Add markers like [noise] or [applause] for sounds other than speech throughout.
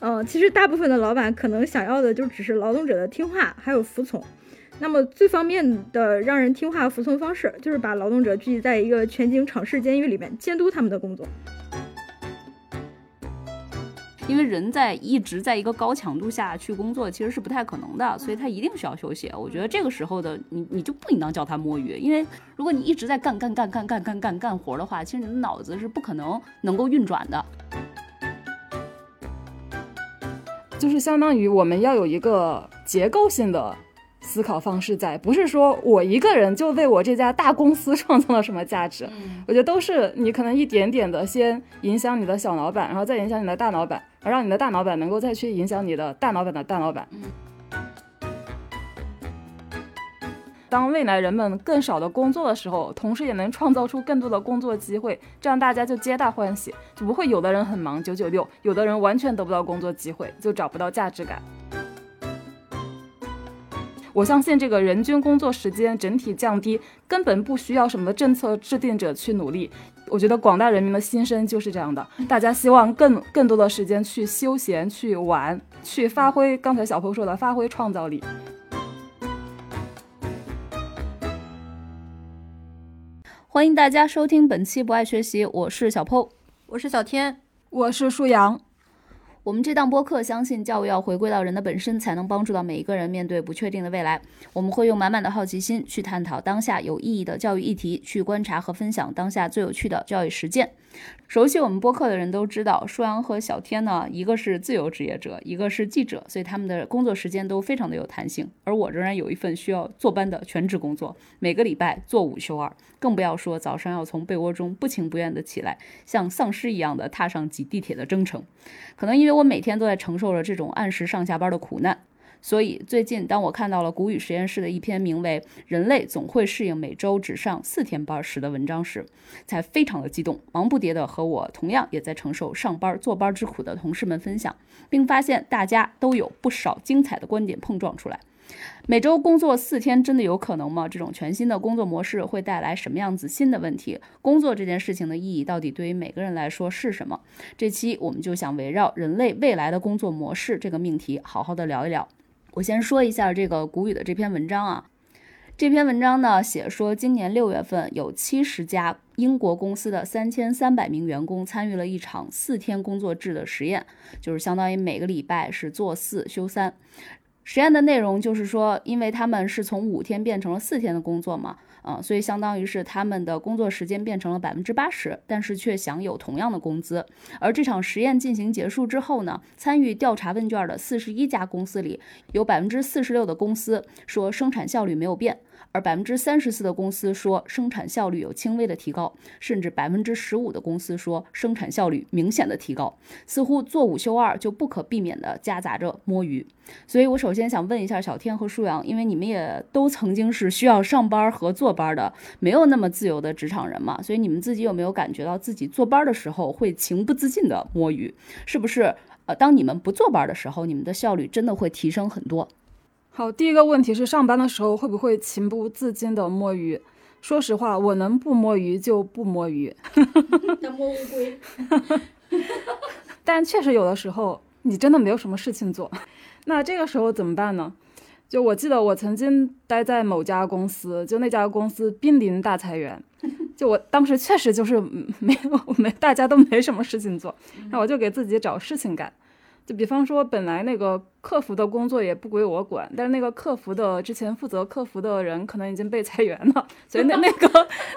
嗯，其实大部分的老板可能想要的就只是劳动者的听话还有服从。那么最方便的让人听话服从方式，就是把劳动者聚集在一个全景敞式监狱里面，监督他们的工作。因为人在一直在一个高强度下去工作，其实是不太可能的，所以他一定需要休息。我觉得这个时候的你，你就不应当叫他摸鱼，因为如果你一直在干干干干干干干干活的话，其实你的脑子是不可能能够运转的。就是相当于我们要有一个结构性的。思考方式在，不是说我一个人就为我这家大公司创造了什么价值。我觉得都是你可能一点点的先影响你的小老板，然后再影响你的大老板，而让你的大老板能够再去影响你的大老板的大老板。当未来人们更少的工作的时候，同时也能创造出更多的工作机会，这样大家就皆大欢喜，就不会有的人很忙九九六，有的人完全得不到工作机会，就找不到价值感。我相信这个人均工作时间整体降低，根本不需要什么政策制定者去努力。我觉得广大人民的心声就是这样的，大家希望更更多的时间去休闲、去玩、去发挥。刚才小坡说的，发挥创造力。欢迎大家收听本期不爱学习，我是小 PO，，我是小天，我是舒阳。我们这档播客相信教育要回归到人的本身，才能帮助到每一个人面对不确定的未来。我们会用满满的好奇心去探讨当下有意义的教育议题，去观察和分享当下最有趣的教育实践。熟悉我们播客的人都知道，舒阳和小天呢，一个是自由职业者，一个是记者，所以他们的工作时间都非常的有弹性。而我仍然有一份需要坐班的全职工作，每个礼拜做五休二，更不要说早上要从被窝中不情不愿的起来，像丧尸一样的踏上挤地铁的征程。可能因为我每天都在承受着这种按时上下班的苦难。所以最近，当我看到了谷雨实验室的一篇名为《人类总会适应每周只上四天班时》的文章时，才非常的激动，忙不迭的和我同样也在承受上班坐班之苦的同事们分享，并发现大家都有不少精彩的观点碰撞出来。每周工作四天真的有可能吗？这种全新的工作模式会带来什么样子新的问题？工作这件事情的意义到底对于每个人来说是什么？这期我们就想围绕人类未来的工作模式这个命题，好好的聊一聊。我先说一下这个谷雨的这篇文章啊，这篇文章呢写说，今年六月份有七十家英国公司的三千三百名员工参与了一场四天工作制的实验，就是相当于每个礼拜是做四休三。实验的内容就是说，因为他们是从五天变成了四天的工作嘛。啊，所以相当于是他们的工作时间变成了百分之八十，但是却享有同样的工资。而这场实验进行结束之后呢，参与调查问卷的四十一家公司里，有百分之四十六的公司说生产效率没有变。而百分之三十四的公司说生产效率有轻微的提高，甚至百分之十五的公司说生产效率明显的提高。似乎做五休二就不可避免的夹杂着摸鱼。所以我首先想问一下小天和舒阳，因为你们也都曾经是需要上班和坐班的，没有那么自由的职场人嘛，所以你们自己有没有感觉到自己坐班的时候会情不自禁的摸鱼？是不是？呃，当你们不坐班的时候，你们的效率真的会提升很多？好，第一个问题是上班的时候会不会情不自禁的摸鱼？说实话，我能不摸鱼就不摸鱼。[laughs] 摸乌龟。[laughs] 但确实有的时候你真的没有什么事情做，那这个时候怎么办呢？就我记得我曾经待在某家公司，就那家公司濒临大裁员，就我当时确实就是没有没大家都没什么事情做，那我就给自己找事情干。就比方说，本来那个客服的工作也不归我管，但是那个客服的之前负责客服的人可能已经被裁员了，所以那 [laughs] 那个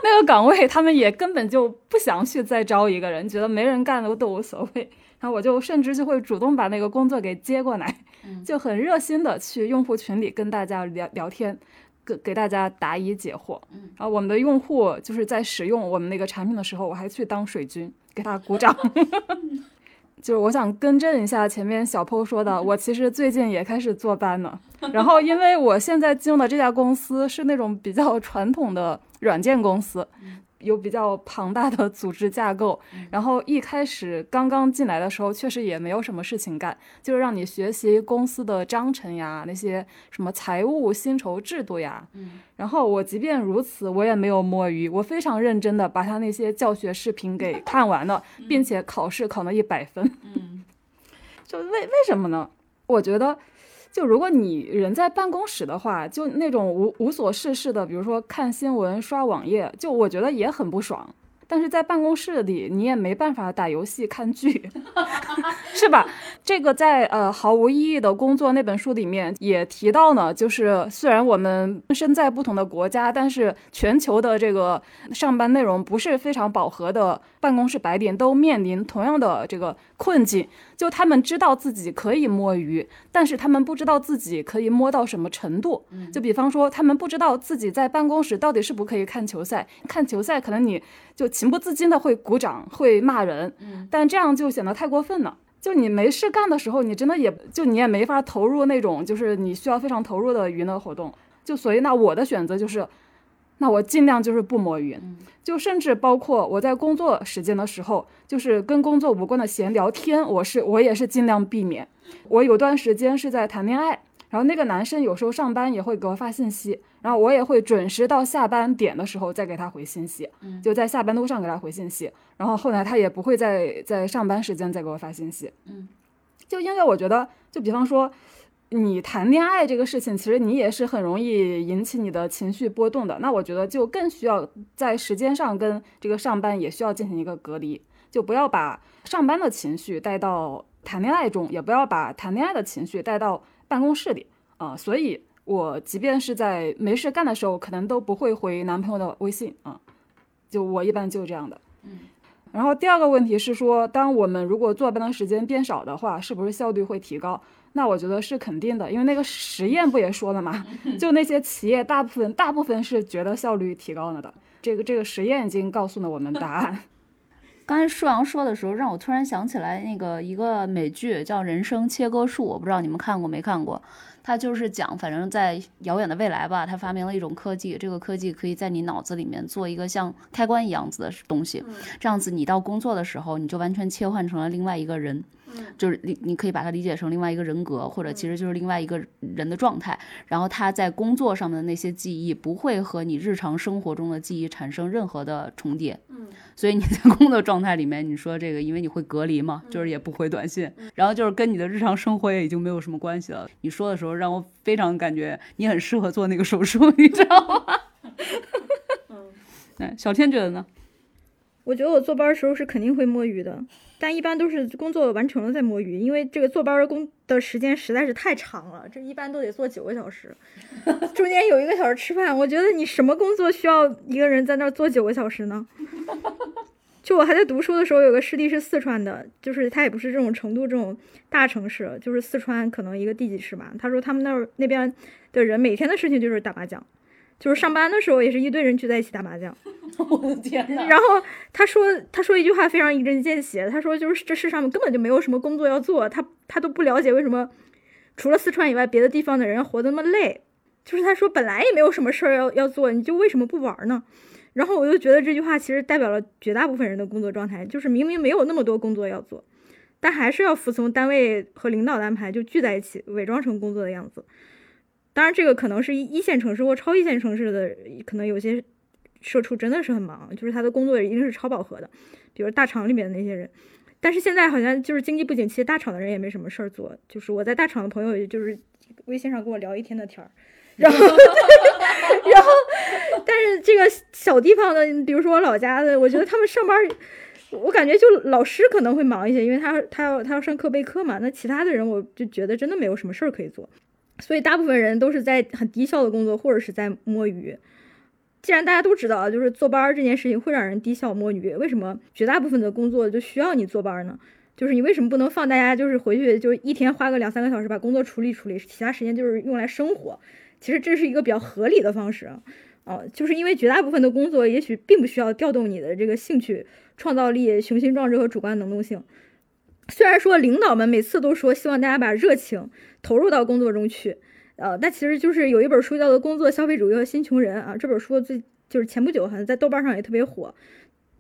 那个岗位他们也根本就不想去再招一个人，觉得没人干了都无所谓。然后我就甚至就会主动把那个工作给接过来，就很热心的去用户群里跟大家聊聊天，给给大家答疑解惑。然后我们的用户就是在使用我们那个产品的时候，我还去当水军给他鼓掌。[laughs] 就是我想更正一下前面小 PO 说的，我其实最近也开始坐班了。[laughs] 然后因为我现在进入的这家公司是那种比较传统的软件公司。有比较庞大的组织架构，然后一开始刚刚进来的时候，确实也没有什么事情干，就是让你学习公司的章程呀，那些什么财务薪酬制度呀。嗯，然后我即便如此，我也没有摸鱼，我非常认真的把他那些教学视频给 [laughs] 看完了，并且考试考了一百分。嗯。[laughs] 就为为什么呢？我觉得，就如果你人在办公室的话，就那种无无所事事的，比如说看新闻、刷网页，就我觉得也很不爽。但是在办公室里，你也没办法打游戏、看剧，[laughs] 是吧？这个在呃毫无意义的工作那本书里面也提到呢，就是虽然我们身在不同的国家，但是全球的这个上班内容不是非常饱和的，办公室白领都面临同样的这个困境。就他们知道自己可以摸鱼，但是他们不知道自己可以摸到什么程度。就比方说，他们不知道自己在办公室到底是不可以看球赛，看球赛可能你就情不自禁的会鼓掌、会骂人，但这样就显得太过分了。就你没事干的时候，你真的也就你也没法投入那种就是你需要非常投入的娱乐活动。就所以，那我的选择就是。那我尽量就是不摸鱼，就甚至包括我在工作时间的时候，就是跟工作无关的闲聊天，我是我也是尽量避免。我有段时间是在谈恋爱，然后那个男生有时候上班也会给我发信息，然后我也会准时到下班点的时候再给他回信息，就在下班路上给他回信息，然后后来他也不会再在上班时间再给我发信息。嗯，就因为我觉得，就比方说。你谈恋爱这个事情，其实你也是很容易引起你的情绪波动的。那我觉得就更需要在时间上跟这个上班也需要进行一个隔离，就不要把上班的情绪带到谈恋爱中，也不要把谈恋爱的情绪带到办公室里啊。所以，我即便是在没事干的时候，可能都不会回男朋友的微信啊。就我一般就这样的。嗯。然后第二个问题是说，当我们如果坐班的时间变少的话，是不是效率会提高？那我觉得是肯定的，因为那个实验不也说了嘛？[laughs] 就那些企业大部分大部分是觉得效率提高了的。这个这个实验已经告诉了我们答案。[laughs] 刚才舒阳说的时候，让我突然想起来那个一个美剧叫《人生切割术》，我不知道你们看过没看过。它就是讲，反正在遥远的未来吧，他发明了一种科技，这个科技可以在你脑子里面做一个像开关一样子的东西，这样子你到工作的时候，你就完全切换成了另外一个人。就是你，你可以把它理解成另外一个人格，或者其实就是另外一个人的状态。然后他在工作上面的那些记忆不会和你日常生活中的记忆产生任何的重叠。嗯，所以你在工作状态里面，你说这个，因为你会隔离嘛，就是也不回短信，然后就是跟你的日常生活也已经没有什么关系了。你说的时候让我非常感觉你很适合做那个手术，你知道吗？[laughs] 嗯，小天觉得呢？我觉得我坐班的时候是肯定会摸鱼的。但一般都是工作完成了再摸鱼，因为这个坐班的工的时间实在是太长了，这一般都得坐九个小时，[laughs] 中间有一个小时吃饭。我觉得你什么工作需要一个人在那儿坐九个小时呢？[laughs] 就我还在读书的时候，有个师弟是四川的，就是他也不是这种成都这种大城市，就是四川可能一个地级市吧。他说他们那儿那边的人每天的事情就是打麻将。就是上班的时候，也是一堆人聚在一起打麻将。[laughs] 我的天呐。然后他说，他说一句话非常一针见血。他说，就是这世上根本就没有什么工作要做，他他都不了解为什么除了四川以外，别的地方的人活得那么累。就是他说，本来也没有什么事儿要要做，你就为什么不玩呢？然后我就觉得这句话其实代表了绝大部分人的工作状态，就是明明没有那么多工作要做，但还是要服从单位和领导的安排，就聚在一起，伪装成工作的样子。当然，这个可能是一一线城市或超一线城市的，可能有些社畜真的是很忙，就是他的工作一定是超饱和的，比如大厂里面的那些人。但是现在好像就是经济不景气，大厂的人也没什么事儿做。就是我在大厂的朋友，就是微信上跟我聊一天的天儿，然后，[laughs] 然后，但是这个小地方的，比如说我老家的，我觉得他们上班，我感觉就老师可能会忙一些，因为他他要他要上课备课嘛。那其他的人，我就觉得真的没有什么事儿可以做。所以大部分人都是在很低效的工作，或者是在摸鱼。既然大家都知道，就是坐班这件事情会让人低效摸鱼，为什么绝大部分的工作就需要你坐班呢？就是你为什么不能放大家就是回去就一天花个两三个小时把工作处理处理，其他时间就是用来生活？其实这是一个比较合理的方式啊。就是因为绝大部分的工作也许并不需要调动你的这个兴趣、创造力、雄心壮志和主观能动性。虽然说领导们每次都说希望大家把热情投入到工作中去，呃，但其实就是有一本书叫做《工作消费主义和新穷人》啊，这本书最就是前不久好像在豆瓣上也特别火。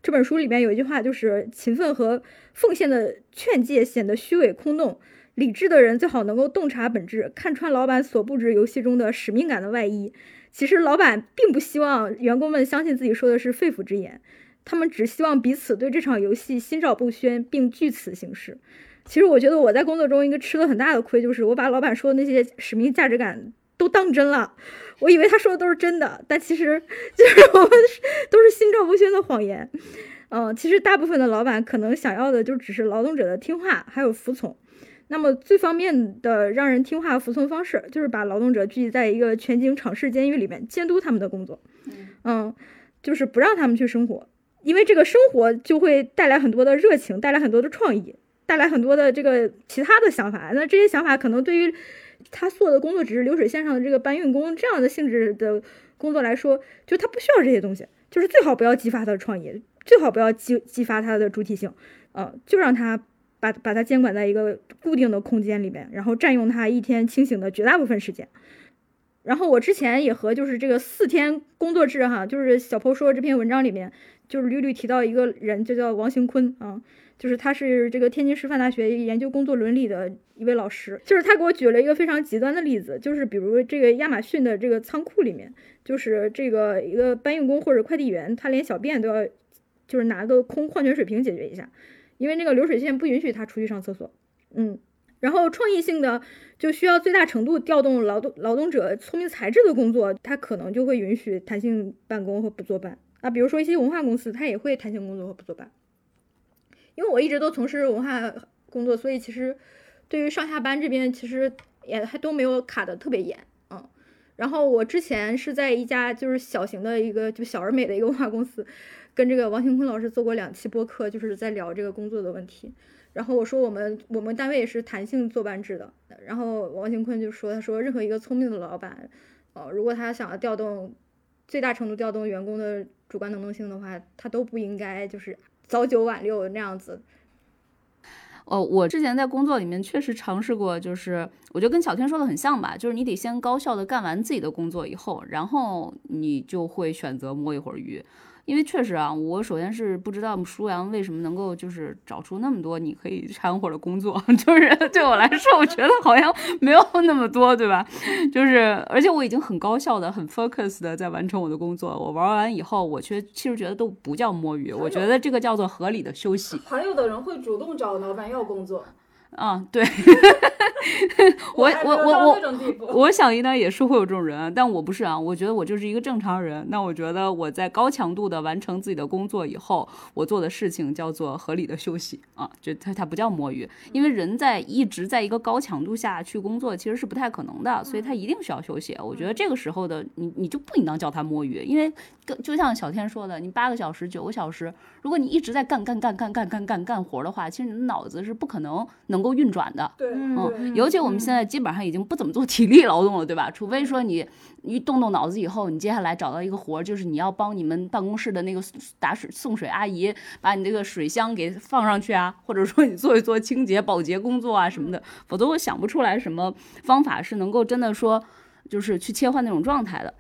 这本书里面有一句话，就是勤奋和奉献的劝诫显得虚伪空洞，理智的人最好能够洞察本质，看穿老板所布置游戏中的使命感的外衣。其实老板并不希望员工们相信自己说的是肺腑之言。他们只希望彼此对这场游戏心照不宣，并据此行事。其实我觉得我在工作中一个吃了很大的亏，就是我把老板说的那些使命价值感都当真了。我以为他说的都是真的，但其实就是 [laughs] 我们都是心照不宣的谎言。嗯，其实大部分的老板可能想要的就只是劳动者的听话还有服从。那么最方便的让人听话服从方式，就是把劳动者聚集在一个全景敞式监狱里面监督他们的工作。嗯，就是不让他们去生活，因为这个生活就会带来很多的热情，带来很多的创意，带来很多的这个其他的想法。那这些想法可能对于他做的工作只是流水线上的这个搬运工这样的性质的工作来说，就他不需要这些东西，就是最好不要激发他的创意，最好不要激激发他的主体性，呃，就让他。把把它监管在一个固定的空间里面，然后占用他一天清醒的绝大部分时间。然后我之前也和就是这个四天工作制哈，就是小坡说这篇文章里面就是屡屡提到一个人，就叫王兴坤啊，就是他是这个天津师范大学研究工作伦理的一位老师，就是他给我举了一个非常极端的例子，就是比如这个亚马逊的这个仓库里面，就是这个一个搬运工或者快递员，他连小便都要就是拿个空矿泉水瓶解决一下。因为那个流水线不允许他出去上厕所，嗯，然后创意性的就需要最大程度调动劳动劳动者聪明才智的工作，他可能就会允许弹性办公和不坐班。啊。比如说一些文化公司，它也会弹性工作和不坐班。因为我一直都从事文化工作，所以其实对于上下班这边其实也还都没有卡的特别严，嗯。然后我之前是在一家就是小型的一个就小而美的一个文化公司。跟这个王兴坤老师做过两期播客，就是在聊这个工作的问题。然后我说我们我们单位也是弹性坐班制的。然后王兴坤就说，他说任何一个聪明的老板，呃，如果他想要调动最大程度调动员工的主观能动性的话，他都不应该就是早九晚六那样子。哦，我之前在工作里面确实尝试过，就是我觉得跟小天说的很像吧，就是你得先高效的干完自己的工作以后，然后你就会选择摸一会儿鱼。因为确实啊，我首先是不知道舒阳为什么能够就是找出那么多你可以掺和的工作，[laughs] 就是对我来说，我觉得好像没有那么多，对吧？就是而且我已经很高效的、很 focus 的在完成我的工作。我玩完以后，我却其实觉得都不叫摸鱼，我觉得这个叫做合理的休息。还有的人会主动找老板要工作。啊，对，[laughs] 我我我我我想应该也是会有这种人，但我不是啊，我觉得我就是一个正常人。那我觉得我在高强度的完成自己的工作以后，我做的事情叫做合理的休息啊，就它它不叫摸鱼，因为人在一直在一个高强度下去工作其实是不太可能的，所以他一定需要休息。我觉得这个时候的你你就不应当叫他摸鱼，因为就像小天说的，你八个小时九个小时，如果你一直在干干干干干干干干活的话，其实你的脑子是不可能能。够运转的，对，嗯，尤其我们现在基本上已经不怎么做体力劳动了，对吧？除非说你一动动脑子以后，你接下来找到一个活儿，就是你要帮你们办公室的那个打水送水阿姨把你这个水箱给放上去啊，或者说你做一做清洁保洁工作啊什么的，否则我想不出来什么方法是能够真的说就是去切换那种状态的。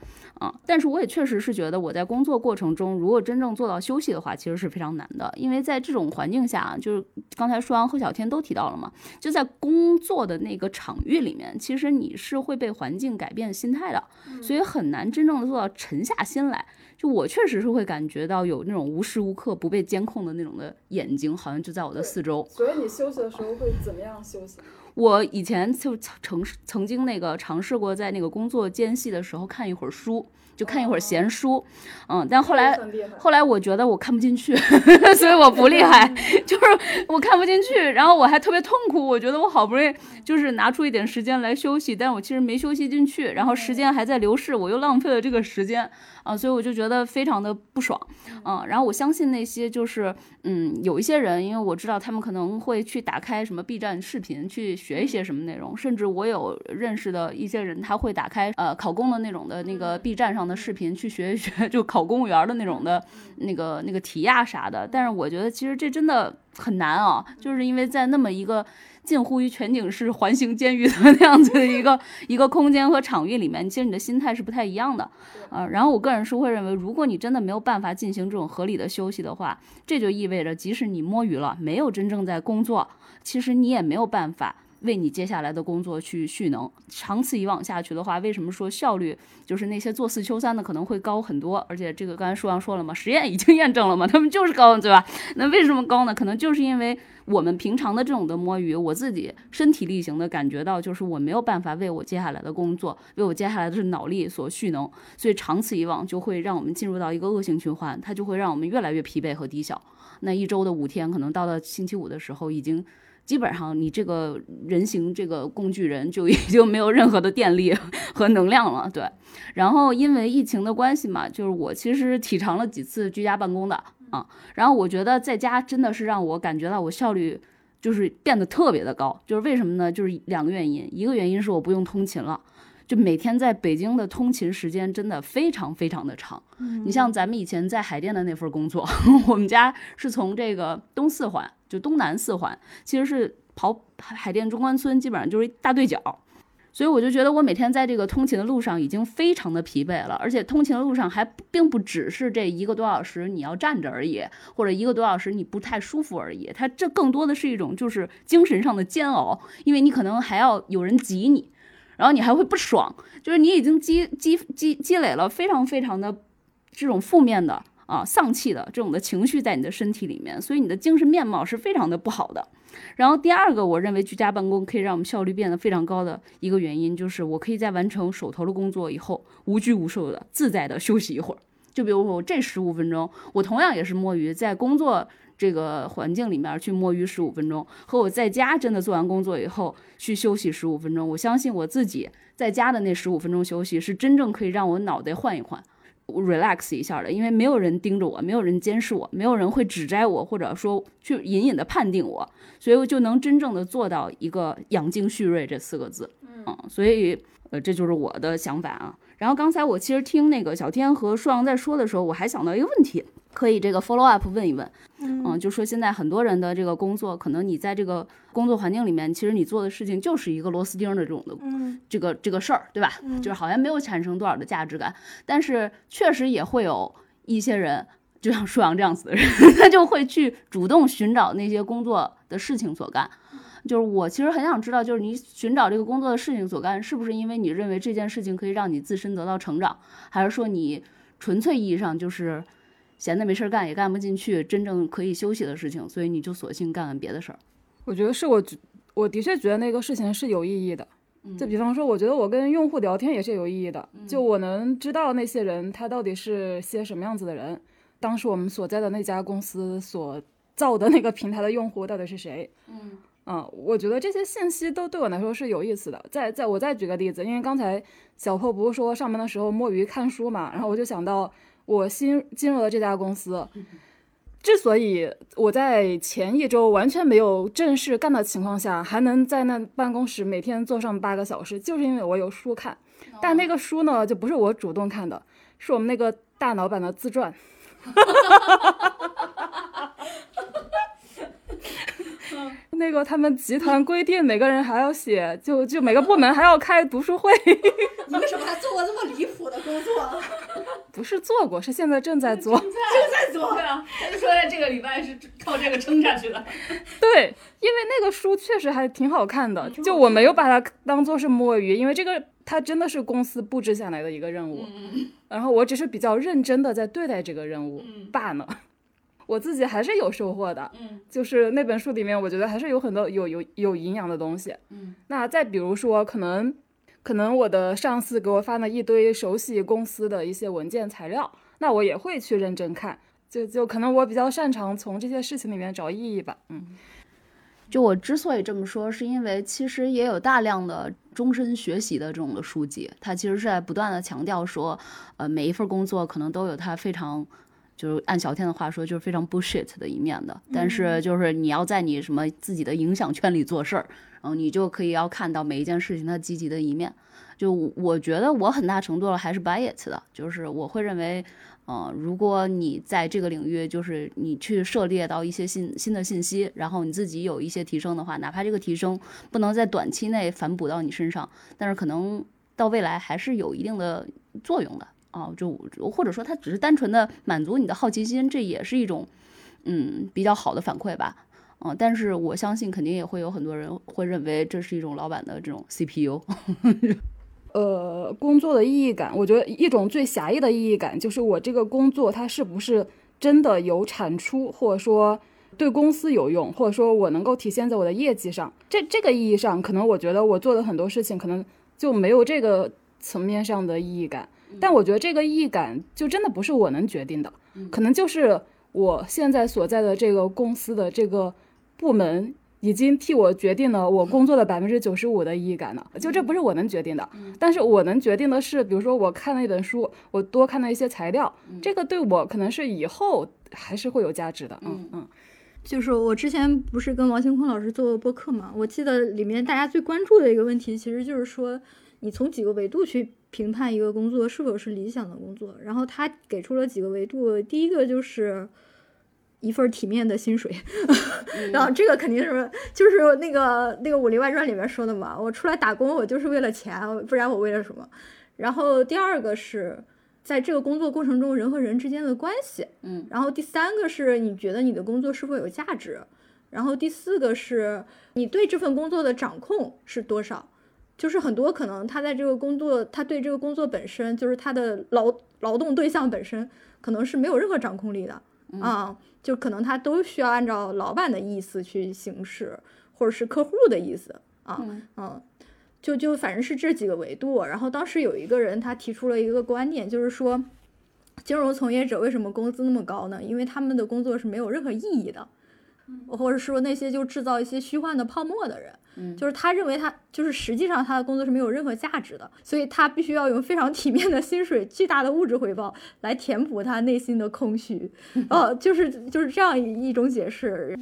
啊，但是我也确实是觉得我在工作过程中，如果真正做到休息的话，其实是非常难的。因为在这种环境下，就是刚才舒阳和小天都提到了嘛，就在工作的那个场域里面，其实你是会被环境改变心态的，所以很难真正的做到沉下心来。就我确实是会感觉到有那种无时无刻不被监控的那种的眼睛，好像就在我的四周。所以你休息的时候会怎么样休息？我以前就曾曾经那个尝试过，在那个工作间隙的时候看一会儿书，就看一会儿闲书，嗯，但后来后来我觉得我看不进去，[laughs] 所以我不厉害，[laughs] 就是我看不进去，然后我还特别痛苦，我觉得我好不容易就是拿出一点时间来休息，但我其实没休息进去，然后时间还在流逝，我又浪费了这个时间。啊，所以我就觉得非常的不爽，嗯，然后我相信那些就是，嗯，有一些人，因为我知道他们可能会去打开什么 B 站视频去学一些什么内容，甚至我有认识的一些人，他会打开呃考公的那种的那个 B 站上的视频去学一学，就考公务员的那种的那个那个题呀啥的。但是我觉得其实这真的很难啊，就是因为在那么一个。近乎于全景式环形监狱的那样子的一个 [laughs] 一个空间和场域里面，其实你的心态是不太一样的，啊，然后我个人是会认为，如果你真的没有办法进行这种合理的休息的话，这就意味着即使你摸鱼了，没有真正在工作，其实你也没有办法为你接下来的工作去蓄能。长此以往下去的话，为什么说效率就是那些做四休三的可能会高很多？而且这个刚才书上说了嘛，实验已经验证了嘛，他们就是高，对吧？那为什么高呢？可能就是因为我们平常的这种的摸鱼，我自己身体力行的感觉到，就是我没有办法为我接下来的工作，为我接下来的是脑力所蓄能，所以长此以往就会让我们进入到一个恶性循环，它就会让我们越来越疲惫和低效。那一周的五天，可能到了星期五的时候，已经基本上你这个人形这个工具人就已经没有任何的电力 [laughs] 和能量了。对，然后因为疫情的关系嘛，就是我其实体尝了几次居家办公的啊，然后我觉得在家真的是让我感觉到我效率就是变得特别的高。就是为什么呢？就是两个原因，一个原因是我不用通勤了。就每天在北京的通勤时间真的非常非常的长。你像咱们以前在海淀的那份工作，[laughs] 我们家是从这个东四环，就东南四环，其实是跑海淀中关村，基本上就是一大对角。所以我就觉得我每天在这个通勤的路上已经非常的疲惫了，而且通勤的路上还并不只是这一个多小时你要站着而已，或者一个多小时你不太舒服而已。它这更多的是一种就是精神上的煎熬，因为你可能还要有人挤你。然后你还会不爽，就是你已经积积积积累了非常非常的这种负面的啊丧气的这种的情绪在你的身体里面，所以你的精神面貌是非常的不好的。然后第二个，我认为居家办公可以让我们效率变得非常高的一个原因，就是我可以在完成手头的工作以后，无拘无束的自在的休息一会儿。就比如说我这十五分钟，我同样也是摸鱼，在工作。这个环境里面去摸鱼十五分钟，和我在家真的做完工作以后去休息十五分钟，我相信我自己在家的那十五分钟休息是真正可以让我脑袋换一换，relax 一下的，因为没有人盯着我，没有人监视我，没有人会指摘我，或者说去隐隐的判定我，所以我就能真正的做到一个养精蓄锐这四个字。嗯，所以呃，这就是我的想法啊。然后刚才我其实听那个小天和舒阳在说的时候，我还想到一个问题。可以这个 follow up 问一问，嗯，就说现在很多人的这个工作，可能你在这个工作环境里面，其实你做的事情就是一个螺丝钉的这种的，嗯这个这个事儿，对吧？就是好像没有产生多少的价值感，但是确实也会有一些人，就像舒阳这样子的人，[laughs] 他就会去主动寻找那些工作的事情所干。就是我其实很想知道，就是你寻找这个工作的事情所干，是不是因为你认为这件事情可以让你自身得到成长，还是说你纯粹意义上就是？闲的没事干也干不进去真正可以休息的事情，所以你就索性干干别的事儿。我觉得是我，我的确觉得那个事情是有意义的。就比方说，我觉得我跟用户聊天也是有意义的。就我能知道那些人他到底是些什么样子的人，当时我们所在的那家公司所造的那个平台的用户到底是谁。嗯嗯，我觉得这些信息都对我来说是有意思的。再再我再举个例子，因为刚才小破不是说上班的时候摸鱼看书嘛，然后我就想到。我新进入了这家公司，之所以我在前一周完全没有正式干的情况下，还能在那办公室每天坐上八个小时，就是因为我有书看。但那个书呢，就不是我主动看的，是我们那个大老板的自传。[laughs] 那个他们集团规定每个人还要写，就就每个部门还要开读书会。[laughs] 你为什么还做过这么离谱的工作？不是做过，是现在正在做。正在做。对啊，他就说在这个礼拜是靠这个撑下去的。[laughs] 对，因为那个书确实还挺好看的，就我没有把它当做是摸鱼，因为这个它真的是公司布置下来的一个任务，[laughs] 然后我只是比较认真的在对待这个任务罢了。我自己还是有收获的，嗯，就是那本书里面，我觉得还是有很多有有有营养的东西，嗯。那再比如说，可能可能我的上司给我发了一堆熟悉公司的一些文件材料，那我也会去认真看，就就可能我比较擅长从这些事情里面找意义吧，嗯。就我之所以这么说，是因为其实也有大量的终身学习的这种的书籍，它其实是在不断的强调说，呃，每一份工作可能都有它非常。就是按小天的话说，就是非常 bullshit 的一面的。但是就是你要在你什么自己的影响圈里做事儿，嗯你就可以要看到每一件事情它积极的一面。就我觉得我很大程度还是 buy it 的，就是我会认为，嗯，如果你在这个领域，就是你去涉猎到一些新新的信息，然后你自己有一些提升的话，哪怕这个提升不能在短期内反哺到你身上，但是可能到未来还是有一定的作用的。啊，就或者说他只是单纯的满足你的好奇心，这也是一种，嗯，比较好的反馈吧。嗯，但是我相信肯定也会有很多人会认为这是一种老板的这种 CPU。[laughs] 呃，工作的意义感，我觉得一种最狭义的意义感就是我这个工作它是不是真的有产出，或者说对公司有用，或者说我能够体现在我的业绩上。这这个意义上，可能我觉得我做的很多事情可能就没有这个层面上的意义感。但我觉得这个意义感就真的不是我能决定的，可能就是我现在所在的这个公司的这个部门。已经替我决定了我工作的百分之九十五的意义感了，就这不是我能决定的，但是我能决定的是，比如说我看了一本书，我多看了一些材料，这个对我可能是以后还是会有价值的。嗯嗯，就是我之前不是跟王星坤老师做播客嘛，我记得里面大家最关注的一个问题，其实就是说你从几个维度去评判一个工作是否是理想的工作，然后他给出了几个维度，第一个就是。一份体面的薪水，[laughs] 然后这个肯定是就是那个那个《武林外传》里面说的嘛，我出来打工我就是为了钱，不然我为了什么？然后第二个是在这个工作过程中人和人之间的关系，嗯，然后第三个是你觉得你的工作是否有价值，然后第四个是你对这份工作的掌控是多少？就是很多可能他在这个工作，他对这个工作本身就是他的劳劳动对象本身可能是没有任何掌控力的啊。就可能他都需要按照老板的意思去行事，或者是客户的意思啊，嗯，就就反正是这几个维度。然后当时有一个人他提出了一个观点，就是说，金融从业者为什么工资那么高呢？因为他们的工作是没有任何意义的。或者说那些就制造一些虚幻的泡沫的人，嗯，就是他认为他就是实际上他的工作是没有任何价值的，所以他必须要用非常体面的薪水、巨大的物质回报来填补他内心的空虚，[laughs] 哦，就是就是这样一种解释。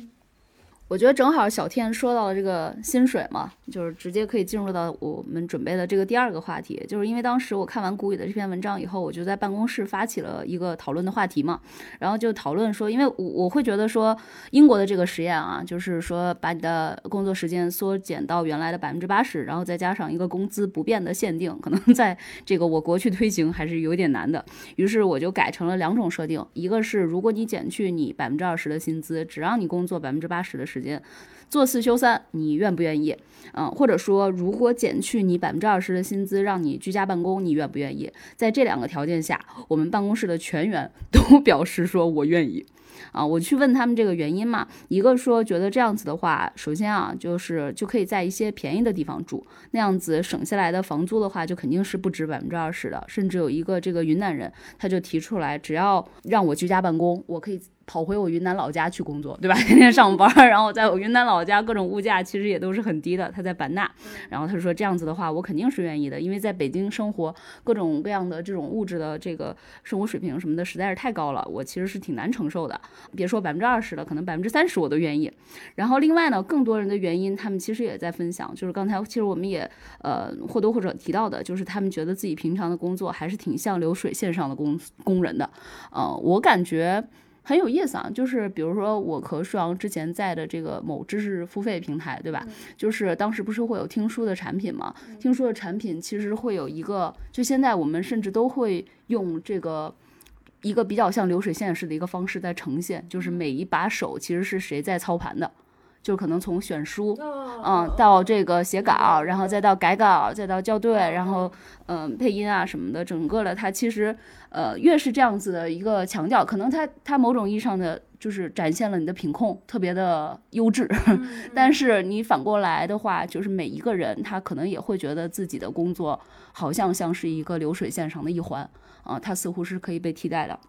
我觉得正好小天说到了这个薪水嘛，就是直接可以进入到我们准备的这个第二个话题，就是因为当时我看完谷雨的这篇文章以后，我就在办公室发起了一个讨论的话题嘛，然后就讨论说，因为我我会觉得说英国的这个实验啊，就是说把你的工作时间缩减到原来的百分之八十，然后再加上一个工资不变的限定，可能 [laughs] 在这个我国去推行还是有点难的，于是我就改成了两种设定，一个是如果你减去你百分之二十的薪资，只让你工作百分之八十的时。时间做四休三，你愿不愿意？嗯，或者说，如果减去你百分之二十的薪资，让你居家办公，你愿不愿意？在这两个条件下，我们办公室的全员都 [laughs] 表示说我愿意。啊，我去问他们这个原因嘛，一个说觉得这样子的话，首先啊，就是就可以在一些便宜的地方住，那样子省下来的房租的话，就肯定是不止百分之二十的。甚至有一个这个云南人，他就提出来，只要让我居家办公，我可以。跑回我云南老家去工作，对吧？[laughs] 天天上班，然后在我云南老家，各种物价其实也都是很低的。他在版纳，然后他说这样子的话，我肯定是愿意的，因为在北京生活，各种各样的这种物质的这个生活水平什么的实在是太高了，我其实是挺难承受的。别说百分之二十了，可能百分之三十我都愿意。然后另外呢，更多人的原因，他们其实也在分享，就是刚才其实我们也呃或多或少提到的，就是他们觉得自己平常的工作还是挺像流水线上的工工人的。呃，我感觉。很有意思啊，就是比如说我和舒阳之前在的这个某知识付费平台，对吧？就是当时不是会有听书的产品吗？听书的产品其实会有一个，就现在我们甚至都会用这个一个比较像流水线式的一个方式在呈现，就是每一把手其实是谁在操盘的。就可能从选书，嗯，到这个写稿，然后再到改稿，再到校对，然后嗯配音啊什么的，整个的它其实呃越是这样子的一个强调，可能它它某种意义上的就是展现了你的品控特别的优质，[laughs] 但是你反过来的话，就是每一个人他可能也会觉得自己的工作好像像是一个流水线上的一环啊，它似乎是可以被替代的，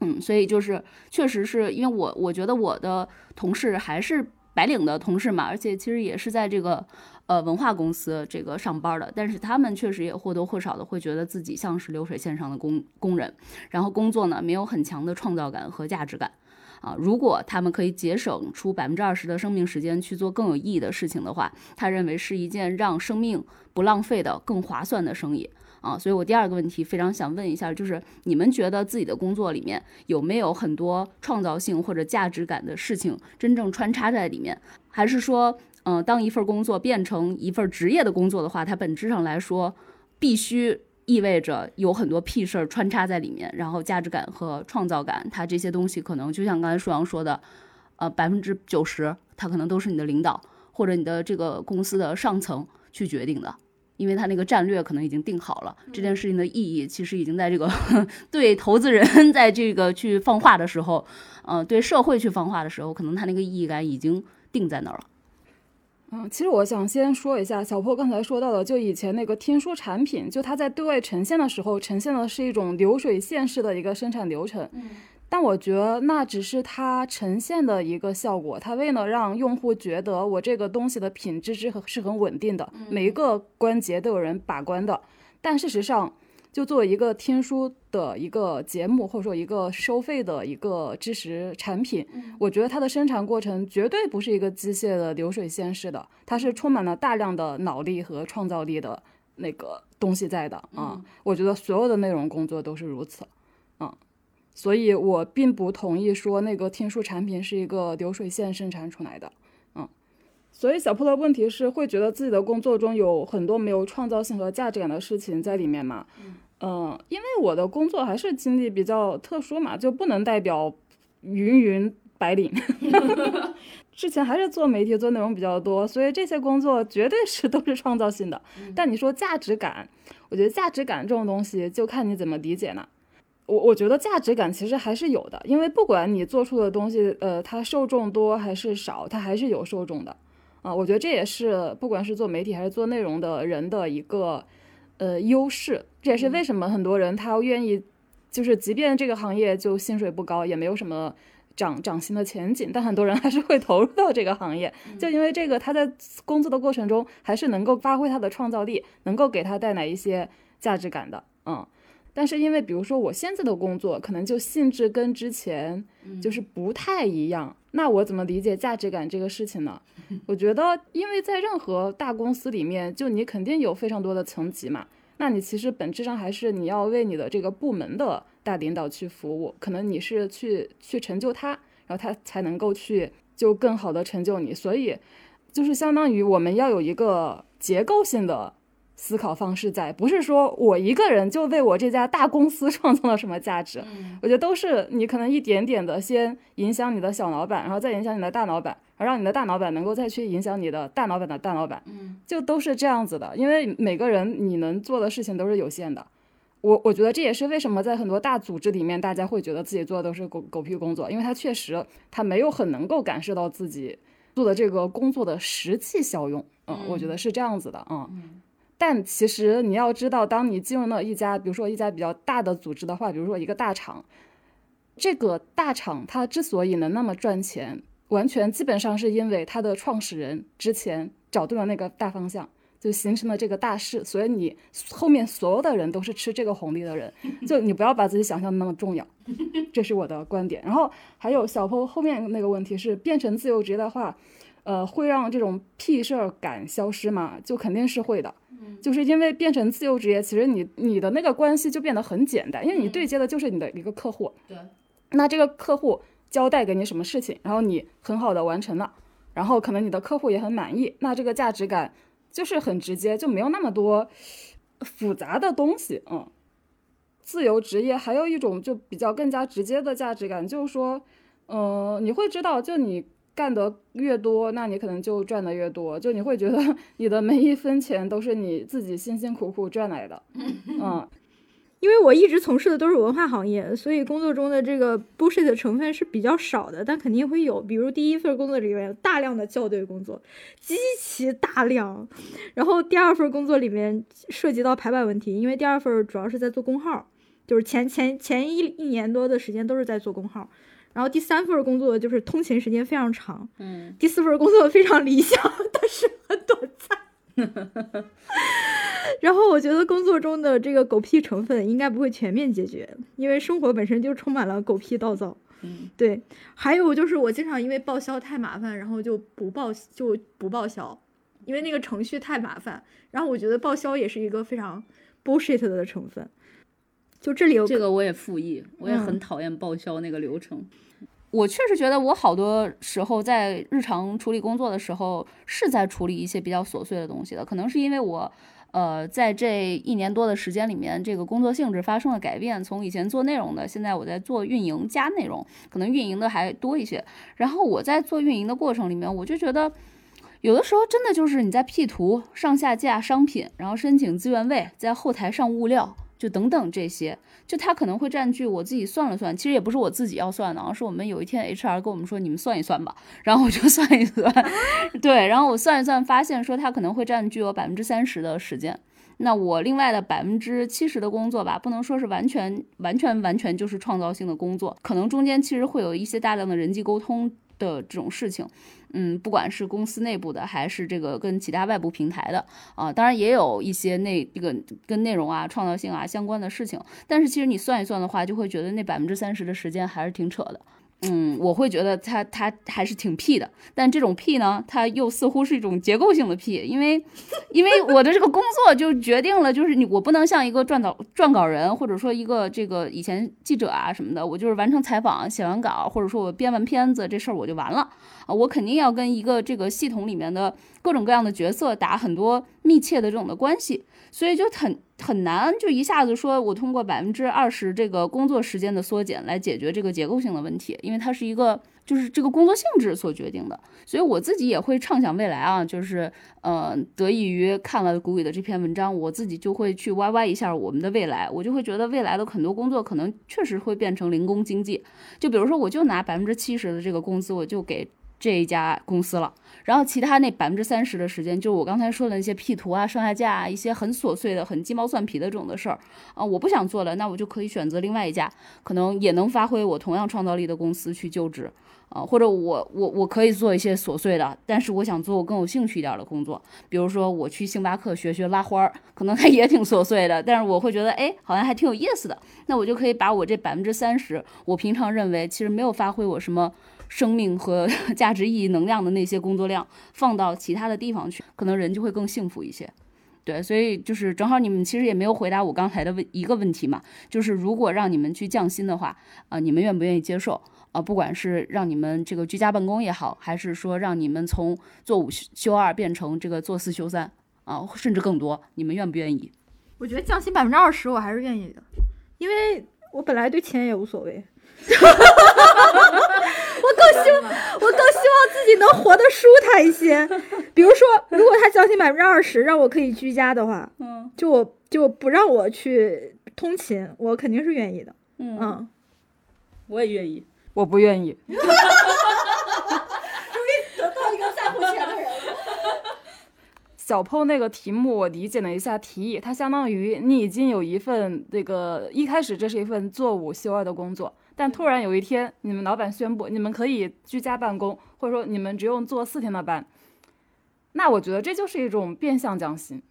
嗯，所以就是确实是因为我我觉得我的同事还是。白领的同事嘛，而且其实也是在这个呃文化公司这个上班的，但是他们确实也或多或少的会觉得自己像是流水线上的工工人，然后工作呢没有很强的创造感和价值感啊。如果他们可以节省出百分之二十的生命时间去做更有意义的事情的话，他认为是一件让生命不浪费的更划算的生意。啊，所以我第二个问题非常想问一下，就是你们觉得自己的工作里面有没有很多创造性或者价值感的事情真正穿插在里面？还是说，嗯，当一份工作变成一份职业的工作的话，它本质上来说必须意味着有很多屁事儿穿插在里面，然后价值感和创造感，它这些东西可能就像刚才舒阳说的，呃百分之九十，它可能都是你的领导或者你的这个公司的上层去决定的，因为他那个战略可能已经定好了。这件事情的意义其实已经在这个 [laughs] 对投资人 [laughs] 在这个去放话的时候，呃，对社会去放话的时候，可能他那个意义感已经定在那儿了。嗯，其实我想先说一下小破刚才说到的，就以前那个天书产品，就它在对外呈现的时候，呈现的是一种流水线式的一个生产流程。嗯，但我觉得那只是它呈现的一个效果，它为了让用户觉得我这个东西的品质是很是很稳定的，每一个关节都有人把关的。但事实上，就作为一个听书的一个节目，或者说一个收费的一个知识产品，我觉得它的生产过程绝对不是一个机械的流水线式的，它是充满了大量的脑力和创造力的那个东西在的啊。我觉得所有的内容工作都是如此，啊，所以我并不同意说那个听书产品是一个流水线生产出来的，嗯。所以小破的问题是会觉得自己的工作中有很多没有创造性和价值感的事情在里面嘛？嗯，因为我的工作还是经历比较特殊嘛，就不能代表芸芸白领。[laughs] 之前还是做媒体做内容比较多，所以这些工作绝对是都是创造性的。但你说价值感，我觉得价值感这种东西就看你怎么理解呢。我我觉得价值感其实还是有的，因为不管你做出的东西，呃，它受众多还是少，它还是有受众的。啊，我觉得这也是不管是做媒体还是做内容的人的一个呃优势，这也是为什么很多人他愿意，就是即便这个行业就薪水不高，也没有什么涨涨薪的前景，但很多人还是会投入到这个行业，就因为这个他在工作的过程中还是能够发挥他的创造力，能够给他带来一些价值感的，嗯。但是因为比如说我现在的工作可能就性质跟之前就是不太一样，那我怎么理解价值感这个事情呢？[laughs] 我觉得，因为在任何大公司里面，就你肯定有非常多的层级嘛，那你其实本质上还是你要为你的这个部门的大领导去服务，可能你是去去成就他，然后他才能够去就更好的成就你，所以就是相当于我们要有一个结构性的。思考方式在，不是说我一个人就为我这家大公司创造了什么价值，我觉得都是你可能一点点的先影响你的小老板，然后再影响你的大老板，而让你的大老板能够再去影响你的大老板的大老板，嗯，就都是这样子的。因为每个人你能做的事情都是有限的，我我觉得这也是为什么在很多大组织里面，大家会觉得自己做的都是狗狗屁工作，因为他确实他没有很能够感受到自己做的这个工作的实际效用，嗯，我觉得是这样子的，嗯。但其实你要知道，当你进入到一家，比如说一家比较大的组织的话，比如说一个大厂，这个大厂它之所以能那么赚钱，完全基本上是因为它的创始人之前找对了那个大方向，就形成了这个大势。所以你后面所有的人都是吃这个红利的人，[laughs] 就你不要把自己想象的那么重要，这是我的观点。然后还有小坡后面那个问题是变成自由职业的话，呃，会让这种屁事儿感消失吗？就肯定是会的。就是因为变成自由职业，其实你你的那个关系就变得很简单，因为你对接的就是你的一个客户。对，那这个客户交代给你什么事情，然后你很好的完成了，然后可能你的客户也很满意，那这个价值感就是很直接，就没有那么多复杂的东西。嗯，自由职业还有一种就比较更加直接的价值感，就是说，嗯，你会知道，就你。干得越多，那你可能就赚得越多，就你会觉得 [laughs] 你的每一分钱都是你自己辛辛苦苦赚来的，[laughs] 嗯，[laughs] 因为我一直从事的都是文化行业，所以工作中的这个 bullshit 的成分是比较少的，但肯定会有。比如第一份工作里面有大量的校对工作，极其大量，然后第二份工作里面涉及到排版问题，因为第二份主要是在做工号，就是前前前一一年多的时间都是在做工号。然后第三份工作就是通勤时间非常长，嗯，第四份工作非常理想，[laughs] 但是很短暂。[laughs] 然后我觉得工作中的这个狗屁成分应该不会全面解决，因为生活本身就充满了狗屁叨叨。嗯，对。还有就是我经常因为报销太麻烦，然后就不报就不报销，因为那个程序太麻烦。然后我觉得报销也是一个非常 bullshit 的成分。就这里有这个我也复议，我也很讨厌报销那个流程。我确实觉得，我好多时候在日常处理工作的时候，是在处理一些比较琐碎的东西的。可能是因为我，呃，在这一年多的时间里面，这个工作性质发生了改变，从以前做内容的，现在我在做运营加内容，可能运营的还多一些。然后我在做运营的过程里面，我就觉得，有的时候真的就是你在 P 图、上下架商品，然后申请资源位，在后台上物料，就等等这些，就他可能会占据我自己算了算，其实也不是我自己要算的，而是我们有一天 HR 跟我们说，你们算一算吧，然后我就算一算，[laughs] 对，然后我算一算，发现说他可能会占据我百分之三十的时间。那我另外的百分之七十的工作吧，不能说是完全完全完全就是创造性的工作，可能中间其实会有一些大量的人际沟通的这种事情，嗯，不管是公司内部的，还是这个跟其他外部平台的啊，当然也有一些内这个跟内容啊、创造性啊相关的事情，但是其实你算一算的话，就会觉得那百分之三十的时间还是挺扯的。嗯，我会觉得他他还是挺屁的，但这种屁呢，它又似乎是一种结构性的屁，因为因为我的这个工作就决定了，就是你我不能像一个撰稿撰稿人，或者说一个这个以前记者啊什么的，我就是完成采访、写完稿，或者说我编完片子这事儿我就完了。啊，我肯定要跟一个这个系统里面的各种各样的角色打很多密切的这种的关系，所以就很。很难就一下子说，我通过百分之二十这个工作时间的缩减来解决这个结构性的问题，因为它是一个就是这个工作性质所决定的。所以我自己也会畅想未来啊，就是呃，得益于看了谷雨的这篇文章，我自己就会去 YY 一下我们的未来，我就会觉得未来的很多工作可能确实会变成零工经济。就比如说，我就拿百分之七十的这个工资，我就给。这一家公司了，然后其他那百分之三十的时间，就是我刚才说的那些 P 图啊、上下架啊，一些很琐碎的、很鸡毛蒜皮的这种的事儿啊，我不想做了，那我就可以选择另外一家，可能也能发挥我同样创造力的公司去就职啊，或者我我我可以做一些琐碎的，但是我想做我更有兴趣一点的工作，比如说我去星巴克学学拉花儿，可能它也挺琐碎的，但是我会觉得哎，好像还挺有意思的，那我就可以把我这百分之三十，我平常认为其实没有发挥我什么。生命和 [laughs] 价值意义能量的那些工作量放到其他的地方去，可能人就会更幸福一些。对，所以就是正好你们其实也没有回答我刚才的问一个问题嘛，就是如果让你们去降薪的话，啊，你们愿不愿意接受？啊，不管是让你们这个居家办公也好，还是说让你们从做五休二变成这个做四休三啊，甚至更多，你们愿不愿意？我觉得降薪百分之二十，我还是愿意的，因为我本来对钱也无所谓。我 [laughs] 更希望，我更希望自己能活得舒坦一些。比如说，如果他降薪百分之二十，让我可以居家的话，嗯，就我就不让我去通勤，我肯定是愿意的。嗯，我也愿意，我不愿意。终于得到一个在乎钱的人了。小 PO 那个题目，我理解了一下提议，它相当于你已经有一份那个一开始这是一份做五休二的工作。但突然有一天，你们老板宣布你们可以居家办公，或者说你们只用做四天的班，那我觉得这就是一种变相降薪，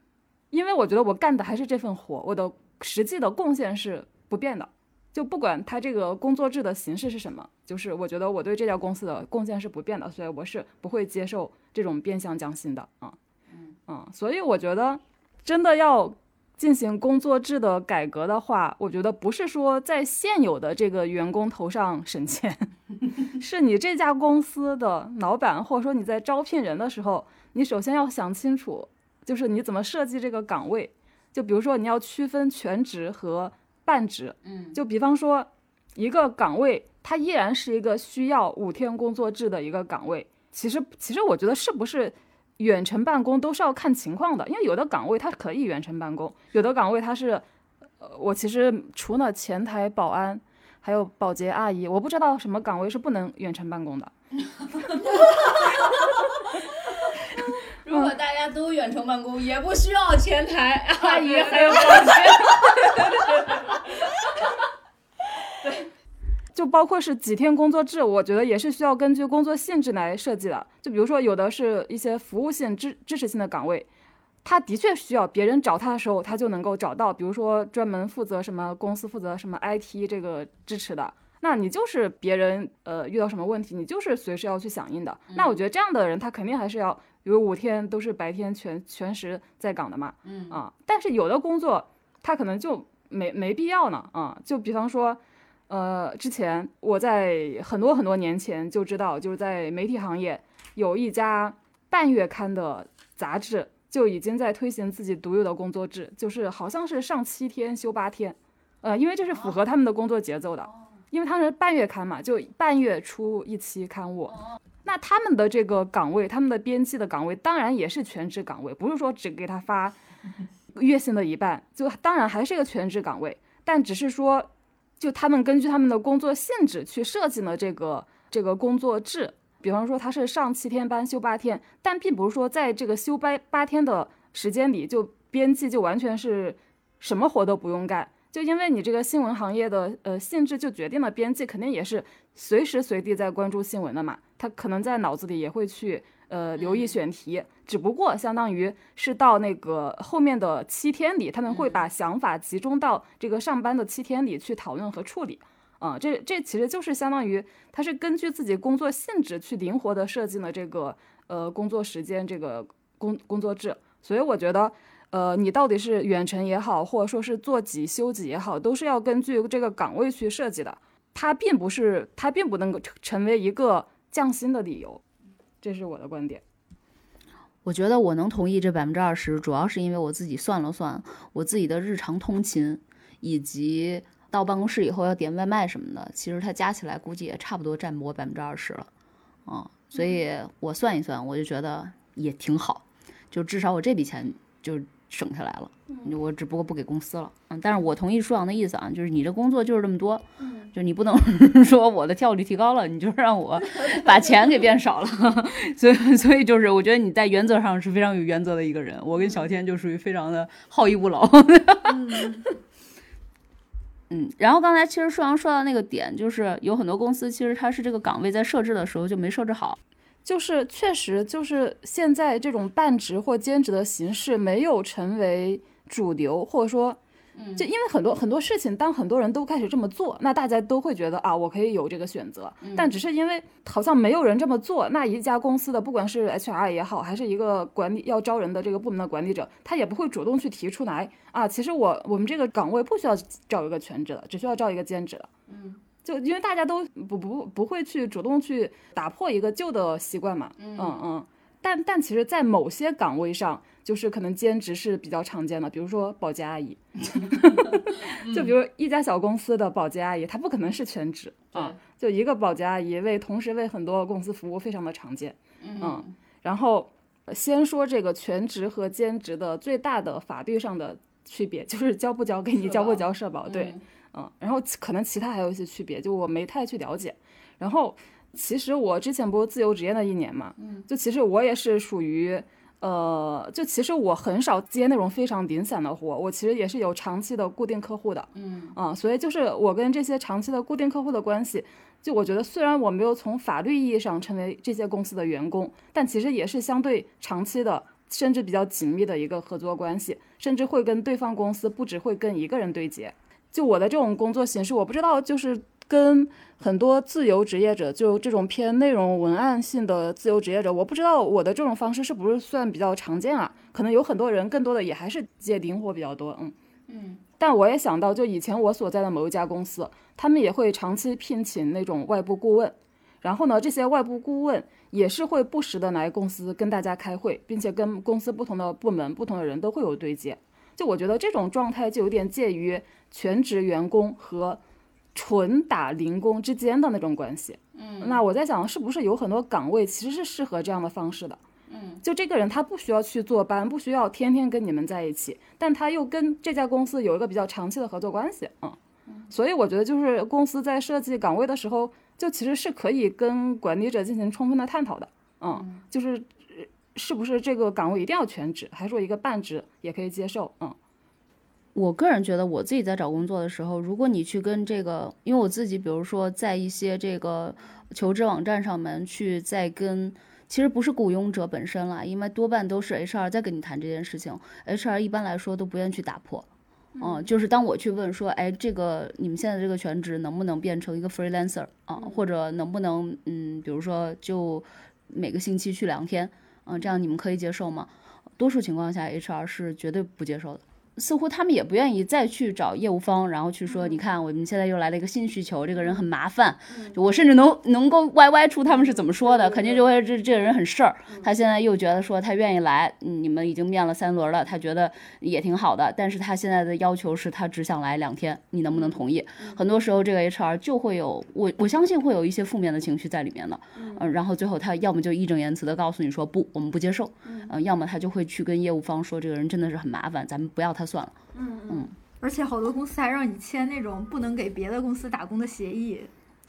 因为我觉得我干的还是这份活，我的实际的贡献是不变的，就不管他这个工作制的形式是什么，就是我觉得我对这家公司的贡献是不变的，所以我是不会接受这种变相降薪的啊，嗯，所以我觉得真的要。进行工作制的改革的话，我觉得不是说在现有的这个员工头上省钱，[laughs] 是你这家公司的老板，或者说你在招聘人的时候，你首先要想清楚，就是你怎么设计这个岗位。就比如说你要区分全职和半职，嗯，就比方说一个岗位，它依然是一个需要五天工作制的一个岗位。其实，其实我觉得是不是？远程办公都是要看情况的，因为有的岗位它可以远程办公，有的岗位它是，呃，我其实除了前台保安，还有保洁阿姨，我不知道什么岗位是不能远程办公的。[laughs] 如果大家都远程办公，也不需要前台阿姨还有保洁。[laughs] 对。就包括是几天工作制，我觉得也是需要根据工作性质来设计的。就比如说，有的是一些服务性、支支持性的岗位，他的确需要别人找他的时候，他就能够找到。比如说，专门负责什么公司负责什么 IT 这个支持的，那你就是别人呃遇到什么问题，你就是随时要去响应的。那我觉得这样的人，他肯定还是要，比如五天都是白天全全时在岗的嘛。嗯啊，但是有的工作他可能就没没必要呢。啊，就比方说。呃，之前我在很多很多年前就知道，就是在媒体行业有一家半月刊的杂志，就已经在推行自己独有的工作制，就是好像是上七天休八天，呃，因为这是符合他们的工作节奏的，因为他是半月刊嘛，就半月出一期刊物。那他们的这个岗位，他们的编辑的岗位，当然也是全职岗位，不是说只给他发 [laughs] 月薪的一半，就当然还是一个全职岗位，但只是说，就他们根据他们的工作性质去设计了这个这个工作制。比方说他是上七天班休八天，但并不是说在这个休八八天的时间里，就编辑就完全是什么活都不用干。就因为你这个新闻行业的呃性质，就决定了编辑肯定也是随时随地在关注新闻的嘛。他可能在脑子里也会去呃留意选题，只不过相当于是到那个后面的七天里，他们会把想法集中到这个上班的七天里去讨论和处理。啊，这这其实就是相当于他是根据自己工作性质去灵活的设计了这个呃工作时间这个工工作制。所以我觉得。呃，你到底是远程也好，或者说是做几休几也好，都是要根据这个岗位去设计的。它并不是，它并不能够成为一个降薪的理由。这是我的观点。我觉得我能同意这百分之二十，主要是因为我自己算了算，我自己的日常通勤以及到办公室以后要点外卖什么的，其实它加起来估计也差不多占我百分之二十了。啊，所以我算一算，我就觉得也挺好，就至少我这笔钱就。省下来了，我只不过不给公司了，嗯，但是我同意舒阳的意思啊，就是你这工作就是这么多，就你不能 [laughs] 说我的效率提高了，你就让我把钱给变少了，[laughs] 所以所以就是我觉得你在原则上是非常有原则的一个人，我跟小天就属于非常的好逸恶劳，[laughs] 嗯，然后刚才其实舒阳说到那个点，就是有很多公司其实它是这个岗位在设置的时候就没设置好。就是确实就是现在这种半职或兼职的形式没有成为主流，或者说，就因为很多很多事情，当很多人都开始这么做，那大家都会觉得啊，我可以有这个选择。但只是因为好像没有人这么做，那一家公司的不管是 HR 也好，还是一个管理要招人的这个部门的管理者，他也不会主动去提出来啊，其实我我们这个岗位不需要招一个全职的，只需要招一个兼职的。嗯。就因为大家都不不不会去主动去打破一个旧的习惯嘛，嗯。嗯，但但其实，在某些岗位上，就是可能兼职是比较常见的，比如说保洁阿姨，[laughs] 就比如一家小公司的保洁阿姨，她不可能是全职啊，就一个保洁阿姨为同时为很多公司服务，非常的常见，嗯，然后先说这个全职和兼职的最大的法律上的区别，就是交不交给你，交不交社保，对。嗯，然后可能其他还有一些区别，就我没太去了解。然后其实我之前不是自由职业的一年嘛，嗯，就其实我也是属于，呃，就其实我很少接那种非常零散的活，我其实也是有长期的固定客户的，嗯，啊，所以就是我跟这些长期的固定客户的关系，就我觉得虽然我没有从法律意义上成为这些公司的员工，但其实也是相对长期的，甚至比较紧密的一个合作关系，甚至会跟对方公司不只会跟一个人对接。就我的这种工作形式，我不知道，就是跟很多自由职业者，就这种偏内容文案性的自由职业者，我不知道我的这种方式是不是算比较常见啊？可能有很多人更多的也还是接灵活比较多，嗯嗯。但我也想到，就以前我所在的某一家公司，他们也会长期聘请那种外部顾问，然后呢，这些外部顾问也是会不时的来公司跟大家开会，并且跟公司不同的部门、不同的人都会有对接。就我觉得这种状态就有点介于全职员工和纯打零工之间的那种关系。嗯，那我在想，是不是有很多岗位其实是适合这样的方式的？嗯，就这个人他不需要去坐班，不需要天天跟你们在一起，但他又跟这家公司有一个比较长期的合作关系。嗯，所以我觉得就是公司在设计岗位的时候，就其实是可以跟管理者进行充分的探讨的。嗯，就是。是不是这个岗位一定要全职，还是说一个半职也可以接受？嗯，我个人觉得，我自己在找工作的时候，如果你去跟这个，因为我自己，比如说在一些这个求职网站上面去在跟，其实不是雇佣者本身了，因为多半都是 HR 在跟你谈这件事情，HR 一般来说都不愿意去打破。嗯，就是当我去问说，哎，这个你们现在这个全职能不能变成一个 freelancer 啊，或者能不能，嗯，比如说就每个星期去两天。嗯，这样你们可以接受吗？多数情况下，HR 是绝对不接受的。似乎他们也不愿意再去找业务方，然后去说，你看我们现在又来了一个新需求，这个人很麻烦，就我甚至能能够歪歪出他们是怎么说的，肯定就会这这个人很事儿。他现在又觉得说他愿意来，你们已经面了三轮了，他觉得也挺好的，但是他现在的要求是他只想来两天，你能不能同意？很多时候这个 HR 就会有我我相信会有一些负面的情绪在里面的，嗯，然后最后他要么就义正言辞的告诉你说不，我们不接受，嗯，要么他就会去跟业务方说这个人真的是很麻烦，咱们不要他算了。嗯嗯，而且好多公司还让你签那种不能给别的公司打工的协议。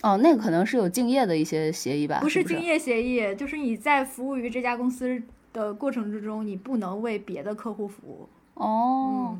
哦，那个可能是有敬业的一些协议吧？不是敬业协议，就是你在服务于这家公司的过程之中，你不能为别的客户服务。哦。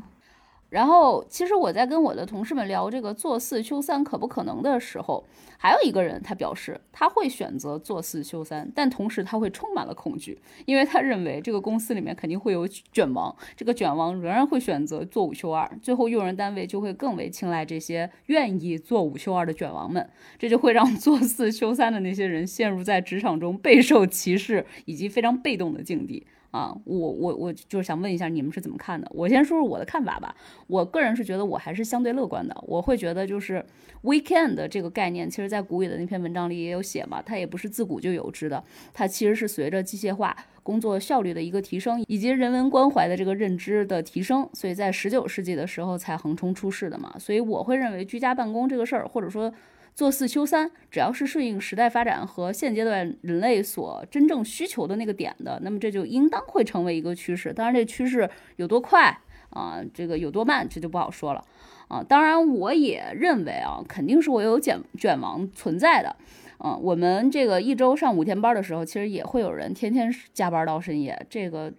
然后，其实我在跟我的同事们聊这个做四休三可不可能的时候，还有一个人他表示他会选择做四休三，但同时他会充满了恐惧，因为他认为这个公司里面肯定会有卷王，这个卷王仍然会选择做五休二，最后用人单位就会更为青睐这些愿意做五休二的卷王们，这就会让做四休三的那些人陷入在职场中备受歧视以及非常被动的境地。啊，我我我就是想问一下你们是怎么看的？我先说说我的看法吧。我个人是觉得我还是相对乐观的。我会觉得就是 weekend 这个概念，其实在古语的那篇文章里也有写嘛，它也不是自古就有之的，它其实是随着机械化工作效率的一个提升，以及人文关怀的这个认知的提升，所以在十九世纪的时候才横冲出世的嘛。所以我会认为居家办公这个事儿，或者说。做四休三，只要是顺应时代发展和现阶段人类所真正需求的那个点的，那么这就应当会成为一个趋势。当然，这趋势有多快啊，这个有多慢，这就不好说了啊。当然，我也认为啊，肯定是我有卷卷王存在的。嗯，我们这个一周上五天班的时候，其实也会有人天天加班到深夜，这个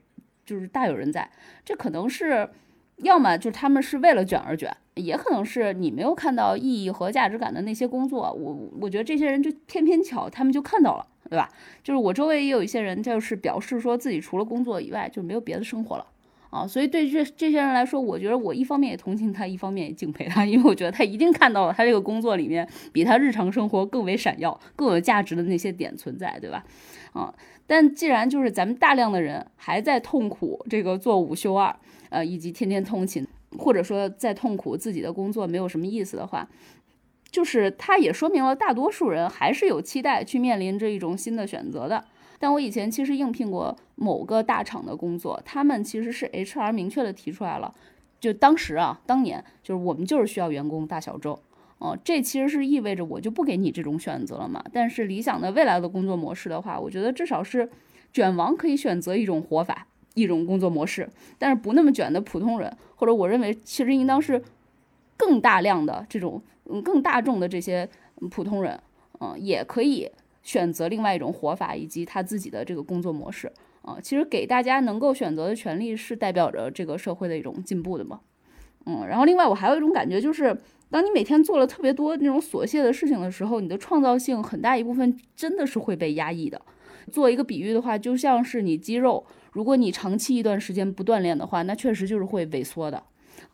就是大有人在。这可能是。要么就是他们是为了卷而卷，也可能是你没有看到意义和价值感的那些工作。我我觉得这些人就偏偏巧，他们就看到了，对吧？就是我周围也有一些人，就是表示说自己除了工作以外就没有别的生活了啊。所以对这这些人来说，我觉得我一方面也同情他，一方面也敬佩他，因为我觉得他一定看到了他这个工作里面比他日常生活更为闪耀、更有价值的那些点存在，对吧？啊，但既然就是咱们大量的人还在痛苦这个做五休二。呃，以及天天通勤，或者说在痛苦自己的工作没有什么意思的话，就是它也说明了大多数人还是有期待去面临这一种新的选择的。但我以前其实应聘过某个大厂的工作，他们其实是 HR 明确的提出来了，就当时啊，当年就是我们就是需要员工大小周，哦，这其实是意味着我就不给你这种选择了嘛。但是理想的未来的工作模式的话，我觉得至少是卷王可以选择一种活法。一种工作模式，但是不那么卷的普通人，或者我认为其实应当是更大量的这种嗯更大众的这些普通人，嗯，也可以选择另外一种活法以及他自己的这个工作模式啊。其实给大家能够选择的权利是代表着这个社会的一种进步的嘛，嗯。然后另外我还有一种感觉就是，当你每天做了特别多那种琐屑的事情的时候，你的创造性很大一部分真的是会被压抑的。做一个比喻的话，就像是你肌肉。如果你长期一段时间不锻炼的话，那确实就是会萎缩的，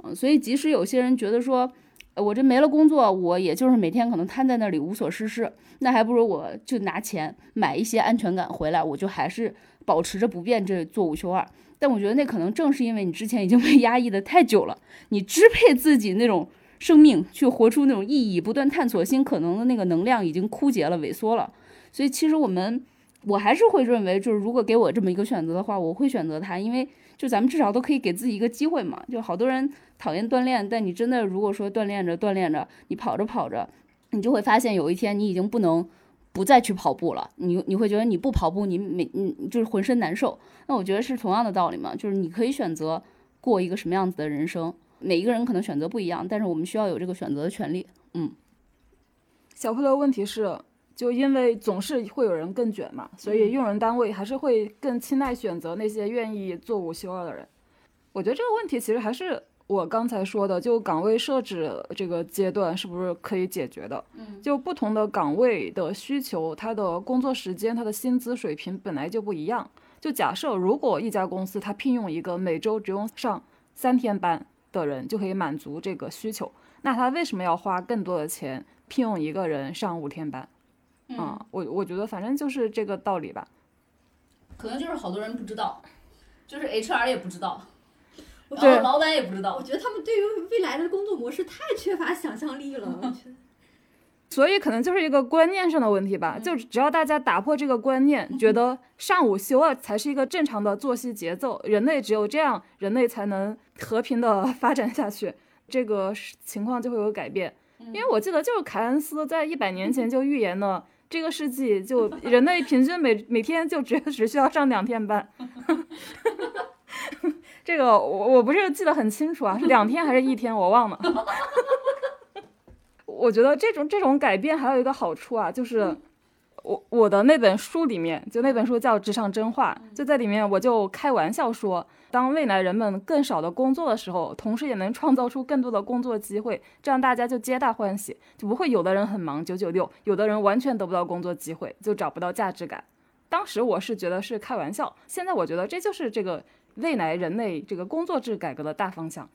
嗯，所以即使有些人觉得说，我这没了工作，我也就是每天可能瘫在那里无所事事，那还不如我就拿钱买一些安全感回来，我就还是保持着不变这做五休二。但我觉得那可能正是因为你之前已经被压抑的太久了，你支配自己那种生命去活出那种意义、不断探索新可能的那个能量已经枯竭了、萎缩了，所以其实我们。我还是会认为，就是如果给我这么一个选择的话，我会选择它，因为就咱们至少都可以给自己一个机会嘛。就好多人讨厌锻炼，但你真的如果说锻炼着锻炼着，你跑着跑着，你就会发现有一天你已经不能不再去跑步了。你你会觉得你不跑步，你每你就是浑身难受。那我觉得是同样的道理嘛，就是你可以选择过一个什么样子的人生，每一个人可能选择不一样，但是我们需要有这个选择的权利。嗯，小慧的问题是。就因为总是会有人更卷嘛，所以用人单位还是会更青睐选择那些愿意做五休二的人。我觉得这个问题其实还是我刚才说的，就岗位设置这个阶段是不是可以解决的？嗯，就不同的岗位的需求，他的工作时间、他的薪资水平本来就不一样。就假设如果一家公司他聘用一个每周只用上三天班的人就可以满足这个需求，那他为什么要花更多的钱聘用一个人上五天班？嗯，我我觉得反正就是这个道理吧，可能就是好多人不知道，就是 HR 也不知道。对然后老板也不知道我。觉得他们对于未来的工作模式太缺乏想象力了。我觉得 [laughs] 所以可能就是一个观念上的问题吧，就只要大家打破这个观念，觉得上午休二才是一个正常的作息节奏，人类只有这样，人类才能和平的 [laughs] 发展下去，这个情况就会有改变。因为我记得就是凯恩斯在一百年前就预言了。这个世纪就人类平均每每天就只只需要上两天班，[laughs] 这个我我不是记得很清楚啊，是两天还是一天我忘了。[laughs] 我觉得这种这种改变还有一个好处啊，就是我我的那本书里面，就那本书叫《职场真话》，就在里面我就开玩笑说，当未来人们更少的工作的时候，同时也能创造出更多的工作机会，这样大家就皆大欢喜，就不会有的人很忙九九六，有的人完全得不到工作机会，就找不到价值感。当时我是觉得是开玩笑，现在我觉得这就是这个未来人类这个工作制改革的大方向。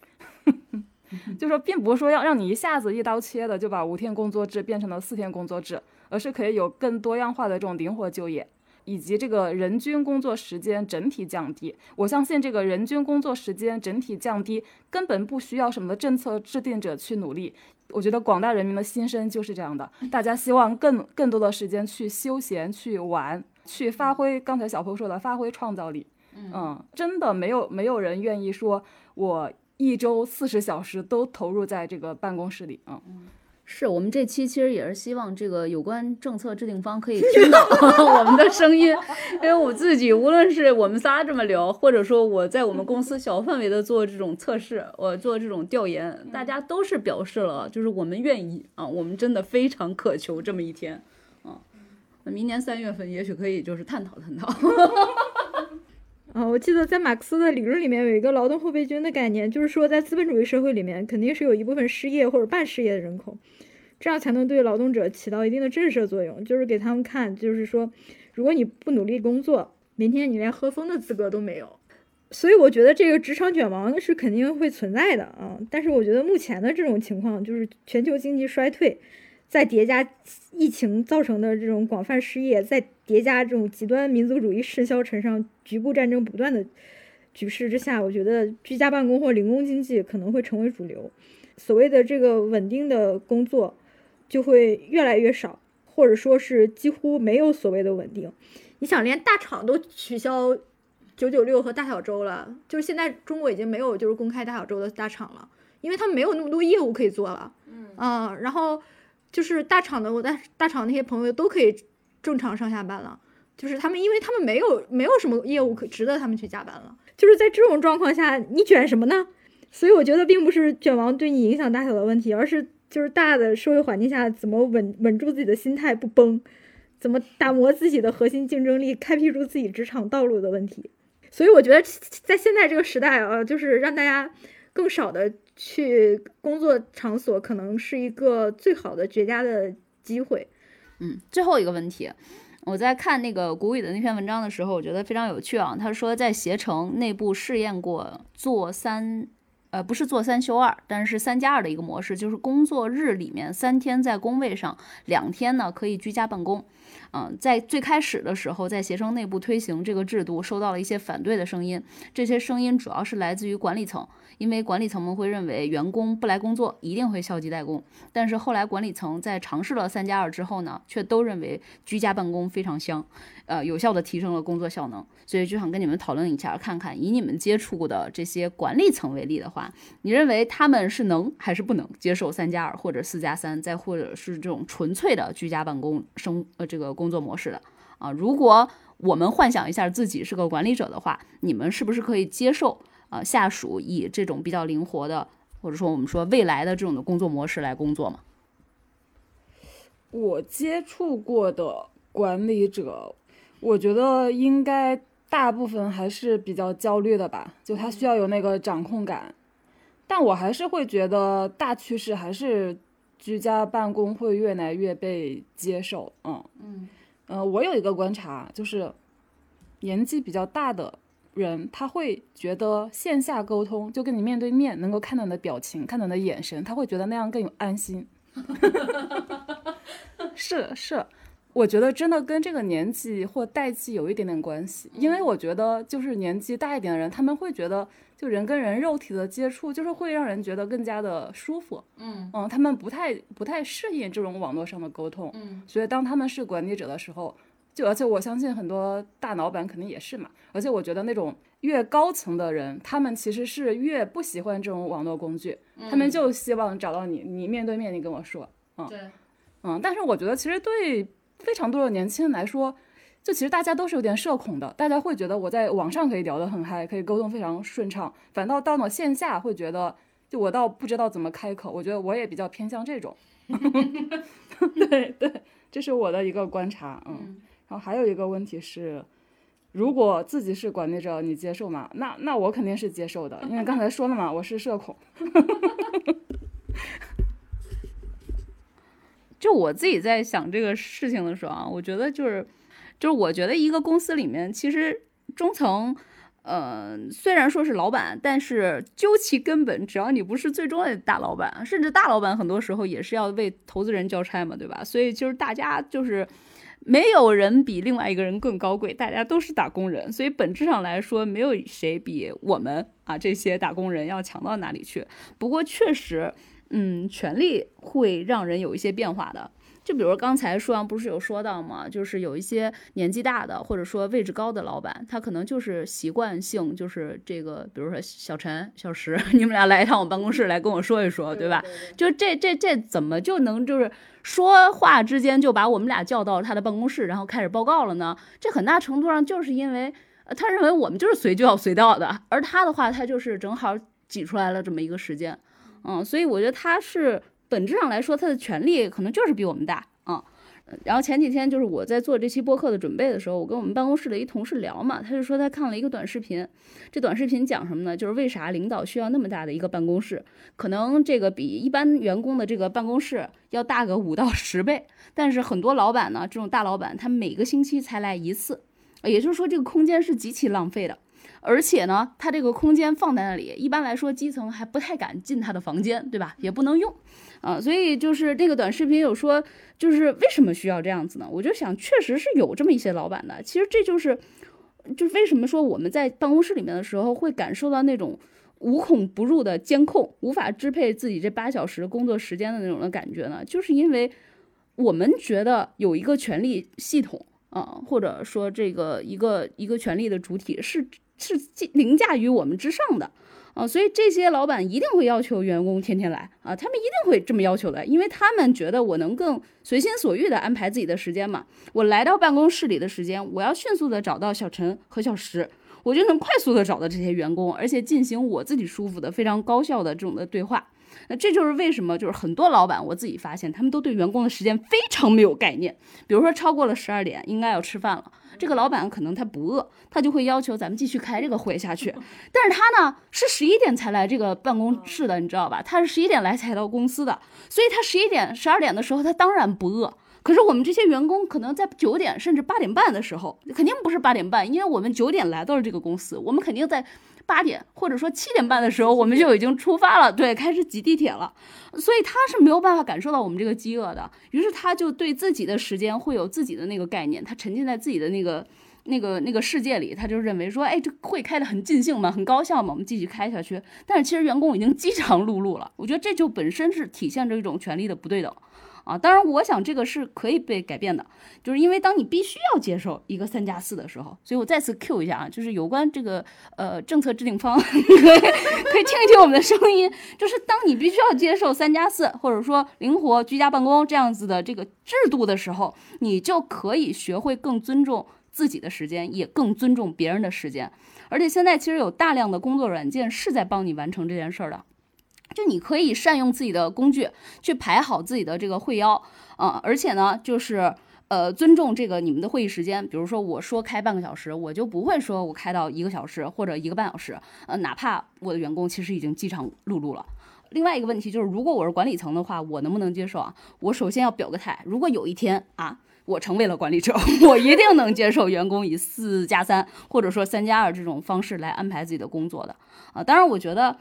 [laughs] 就说并不是说要让你一下子一刀切的就把五天工作制变成了四天工作制，而是可以有更多样化的这种灵活就业，以及这个人均工作时间整体降低。我相信这个人均工作时间整体降低根本不需要什么政策制定者去努力。我觉得广大人民的心声就是这样的，大家希望更更多的时间去休闲、去玩、去发挥。刚才小鹏说的，发挥创造力。嗯，真的没有没有人愿意说我。一周四十小时都投入在这个办公室里，嗯，是我们这期其实也是希望这个有关政策制定方可以听到 [laughs] 我们的声音，因为我自己无论是我们仨这么聊，或者说我在我们公司小范围的做这种测试，我做这种调研，大家都是表示了，就是我们愿意啊，我们真的非常渴求这么一天，啊，那明年三月份也许可以就是探讨探讨。啊，[laughs] 我记得在马克思的理论里面有一个劳动后备军的概念，就是说在资本主义社会里面，肯定是有一部分失业或者半失业的人口，这样才能对劳动者起到一定的震慑作用，就是给他们看，就是说，如果你不努力工作，明天你连喝风的资格都没有。所以我觉得这个职场卷王是肯定会存在的啊，但是我觉得目前的这种情况，就是全球经济衰退。再叠加疫情造成的这种广泛失业，再叠加这种极端民族主义甚嚣尘上、局部战争不断的局势之下，我觉得居家办公或零工经济可能会成为主流。所谓的这个稳定的工作就会越来越少，或者说是几乎没有所谓的稳定。你想，连大厂都取消九九六和大小周了，就是现在中国已经没有就是公开大小周的大厂了，因为他们没有那么多业务可以做了。嗯，然后。就是大厂的，我大大厂那些朋友都可以正常上下班了。就是他们，因为他们没有没有什么业务可值得他们去加班了。就是在这种状况下，你卷什么呢？所以我觉得并不是卷王对你影响大小的问题，而是就是大的社会环境下怎么稳稳住自己的心态不崩，怎么打磨自己的核心竞争力，开辟出自己职场道路的问题。所以我觉得在现在这个时代啊，就是让大家更少的。去工作场所可能是一个最好的绝佳的机会。嗯，最后一个问题，我在看那个谷雨的那篇文章的时候，我觉得非常有趣啊。他说在携程内部试验过做三，呃，不是做三休二，但是三加二的一个模式，就是工作日里面三天在工位上，两天呢可以居家办公。嗯，在最开始的时候，在携程内部推行这个制度，收到了一些反对的声音，这些声音主要是来自于管理层。因为管理层们会认为员工不来工作一定会消极怠工，但是后来管理层在尝试了三加二之后呢，却都认为居家办公非常香，呃，有效的提升了工作效能。所以就想跟你们讨论一下，看看以你们接触过的这些管理层为例的话，你认为他们是能还是不能接受三加二或者四加三，再或者是这种纯粹的居家办公生呃这个工作模式的啊？如果我们幻想一下自己是个管理者的话，你们是不是可以接受？呃，下属以这种比较灵活的，或者说我们说未来的这种的工作模式来工作吗？我接触过的管理者，我觉得应该大部分还是比较焦虑的吧，就他需要有那个掌控感。但我还是会觉得大趋势还是居家办公会越来越被接受。嗯嗯，呃，我有一个观察，就是年纪比较大的。人他会觉得线下沟通就跟你面对面，能够看到你的表情，看到你的眼神，他会觉得那样更有安心。是 [laughs] 是，我我觉得真的跟这个年纪或代际有一点点关系，因为我觉得就是年纪大一点的人，他们会觉得就人跟人肉体的接触，就是会让人觉得更加的舒服。嗯。嗯，他们不太不太适应这种网络上的沟通，嗯。所以当他们是管理者的时候，就而且我相信很多大老板肯定也是嘛，而且我觉得那种越高层的人，他们其实是越不喜欢这种网络工具，他们就希望找到你，你面对面你跟我说，对，嗯，但是我觉得其实对非常多的年轻人来说，就其实大家都是有点社恐的，大家会觉得我在网上可以聊得很嗨，可以沟通非常顺畅，反倒到了线下会觉得，就我倒不知道怎么开口，我觉得我也比较偏向这种。[laughs] 对 [laughs] 对，这是我的一个观察，嗯。然后还有一个问题是，如果自己是管理者，你接受吗？那那我肯定是接受的，因为刚才说了嘛，我是社恐。[laughs] 就我自己在想这个事情的时候啊，我觉得就是，就是我觉得一个公司里面，其实中层，呃，虽然说是老板，但是究其根本，只要你不是最终的大老板，甚至大老板很多时候也是要为投资人交差嘛，对吧？所以就是大家就是。没有人比另外一个人更高贵，大家都是打工人，所以本质上来说，没有谁比我们啊这些打工人要强到哪里去。不过确实，嗯，权力会让人有一些变化的。就比如刚才舒阳不是有说到吗？就是有一些年纪大的或者说位置高的老板，他可能就是习惯性就是这个，比如说小陈、小石，[laughs] 你们俩来一趟我办公室来跟我说一说，对吧？就这这这怎么就能就是说话之间就把我们俩叫到他的办公室，然后开始报告了呢？这很大程度上就是因为呃他认为我们就是随就要随到的，而他的话他就是正好挤出来了这么一个时间，嗯，所以我觉得他是。本质上来说，他的权力可能就是比我们大啊。然后前几天就是我在做这期播客的准备的时候，我跟我们办公室的一同事聊嘛，他就说他看了一个短视频，这短视频讲什么呢？就是为啥领导需要那么大的一个办公室？可能这个比一般员工的这个办公室要大个五到十倍，但是很多老板呢，这种大老板他每个星期才来一次，也就是说这个空间是极其浪费的。而且呢，他这个空间放在那里，一般来说基层还不太敢进他的房间，对吧？也不能用。啊，所以就是这个短视频有说，就是为什么需要这样子呢？我就想，确实是有这么一些老板的。其实这就是，就是为什么说我们在办公室里面的时候会感受到那种无孔不入的监控，无法支配自己这八小时工作时间的那种的感觉呢？就是因为我们觉得有一个权力系统啊，或者说这个一个一个权力的主体是是凌驾于我们之上的。啊，所以这些老板一定会要求员工天天来啊，他们一定会这么要求的，因为他们觉得我能更随心所欲的安排自己的时间嘛。我来到办公室里的时间，我要迅速的找到小陈和小石，我就能快速的找到这些员工，而且进行我自己舒服的、非常高效的这种的对话。那这就是为什么，就是很多老板我自己发现，他们都对员工的时间非常没有概念。比如说超过了十二点，应该要吃饭了。这个老板可能他不饿，他就会要求咱们继续开这个会下去。[laughs] 但是他呢是十一点才来这个办公室的，你知道吧？他是十一点来才到公司的，所以他十一点、十二点的时候他当然不饿。可是我们这些员工可能在九点甚至八点半的时候，肯定不是八点半，因为我们九点来到了这个公司，我们肯定在八点或者说七点半的时候我们就已经出发了，对，开始挤地铁了。所以他是没有办法感受到我们这个饥饿的，于是他就对自己的时间会有自己的那个概念，他沉浸在自己的那个。那个那个世界里，他就认为说，哎，这会开得很尽兴嘛，很高效嘛，我们继续开下去。但是其实员工已经饥肠辘辘了，我觉得这就本身是体现着一种权力的不对等啊。当然，我想这个是可以被改变的，就是因为当你必须要接受一个三加四的时候，所以我再次 Q 一下啊，就是有关这个呃政策制定方，[laughs] 可以可以听一听我们的声音，就是当你必须要接受三加四或者说灵活居家办公这样子的这个制度的时候，你就可以学会更尊重。自己的时间也更尊重别人的时间，而且现在其实有大量的工作软件是在帮你完成这件事儿的，就你可以善用自己的工具去排好自己的这个会邀啊，而且呢，就是呃尊重这个你们的会议时间，比如说我说开半个小时，我就不会说我开到一个小时或者一个半小时，呃，哪怕我的员工其实已经饥肠辘辘了。另外一个问题就是，如果我是管理层的话，我能不能接受啊？我首先要表个态，如果有一天啊。我成为了管理者，[laughs] 我一定能接受员工以四加三或者说三加二这种方式来安排自己的工作的啊。当然，我觉得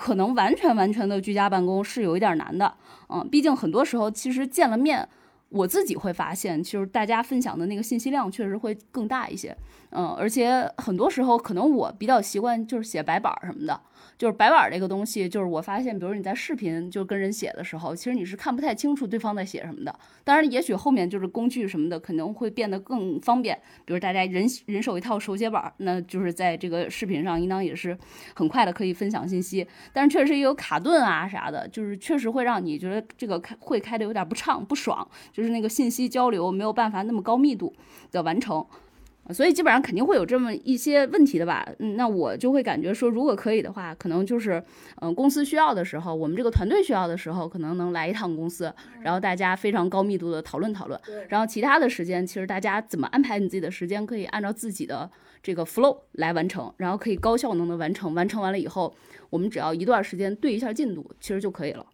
可能完全完全的居家办公是有一点难的，嗯，毕竟很多时候其实见了面我自己会发现，就是大家分享的那个信息量确实会更大一些，嗯，而且很多时候可能我比较习惯就是写白板什么的，就是白板这个东西，就是我发现，比如你在视频就跟人写的时候，其实你是看不太清楚对方在写什么的。当然，也许后面就是工具什么的可能会变得更方便，比如大家人人手一套手写板，那就是在这个视频上应当也是很快的可以分享信息。但是确实也有卡顿啊啥的，就是确实会让你觉得这个开会开的有点不畅不爽。就是那个信息交流没有办法那么高密度的完成，所以基本上肯定会有这么一些问题的吧。嗯，那我就会感觉说，如果可以的话，可能就是嗯公司需要的时候，我们这个团队需要的时候，可能能来一趟公司，然后大家非常高密度的讨论讨论。然后其他的时间，其实大家怎么安排你自己的时间，可以按照自己的这个 flow 来完成，然后可以高效能的完成。完成完了以后，我们只要一段时间对一下进度，其实就可以了。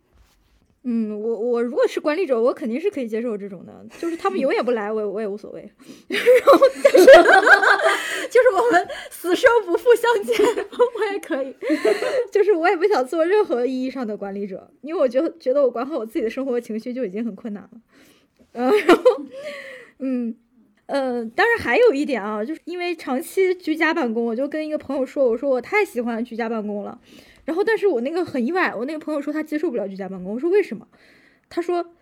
嗯，我我如果是管理者，我肯定是可以接受这种的，就是他们永远不来，我我也无所谓。[laughs] 然后，但是 [laughs] 就是我们死生不复相见，[laughs] 我也可以。就是我也不想做任何意义上的管理者，因为我觉得觉得我管好我自己的生活情绪就已经很困难了。嗯，然后，嗯，呃，当然还有一点啊，就是因为长期居家办公，我就跟一个朋友说，我说我太喜欢居家办公了。然后，但是我那个很意外，我那个朋友说他接受不了居家办公。我说为什么？他说，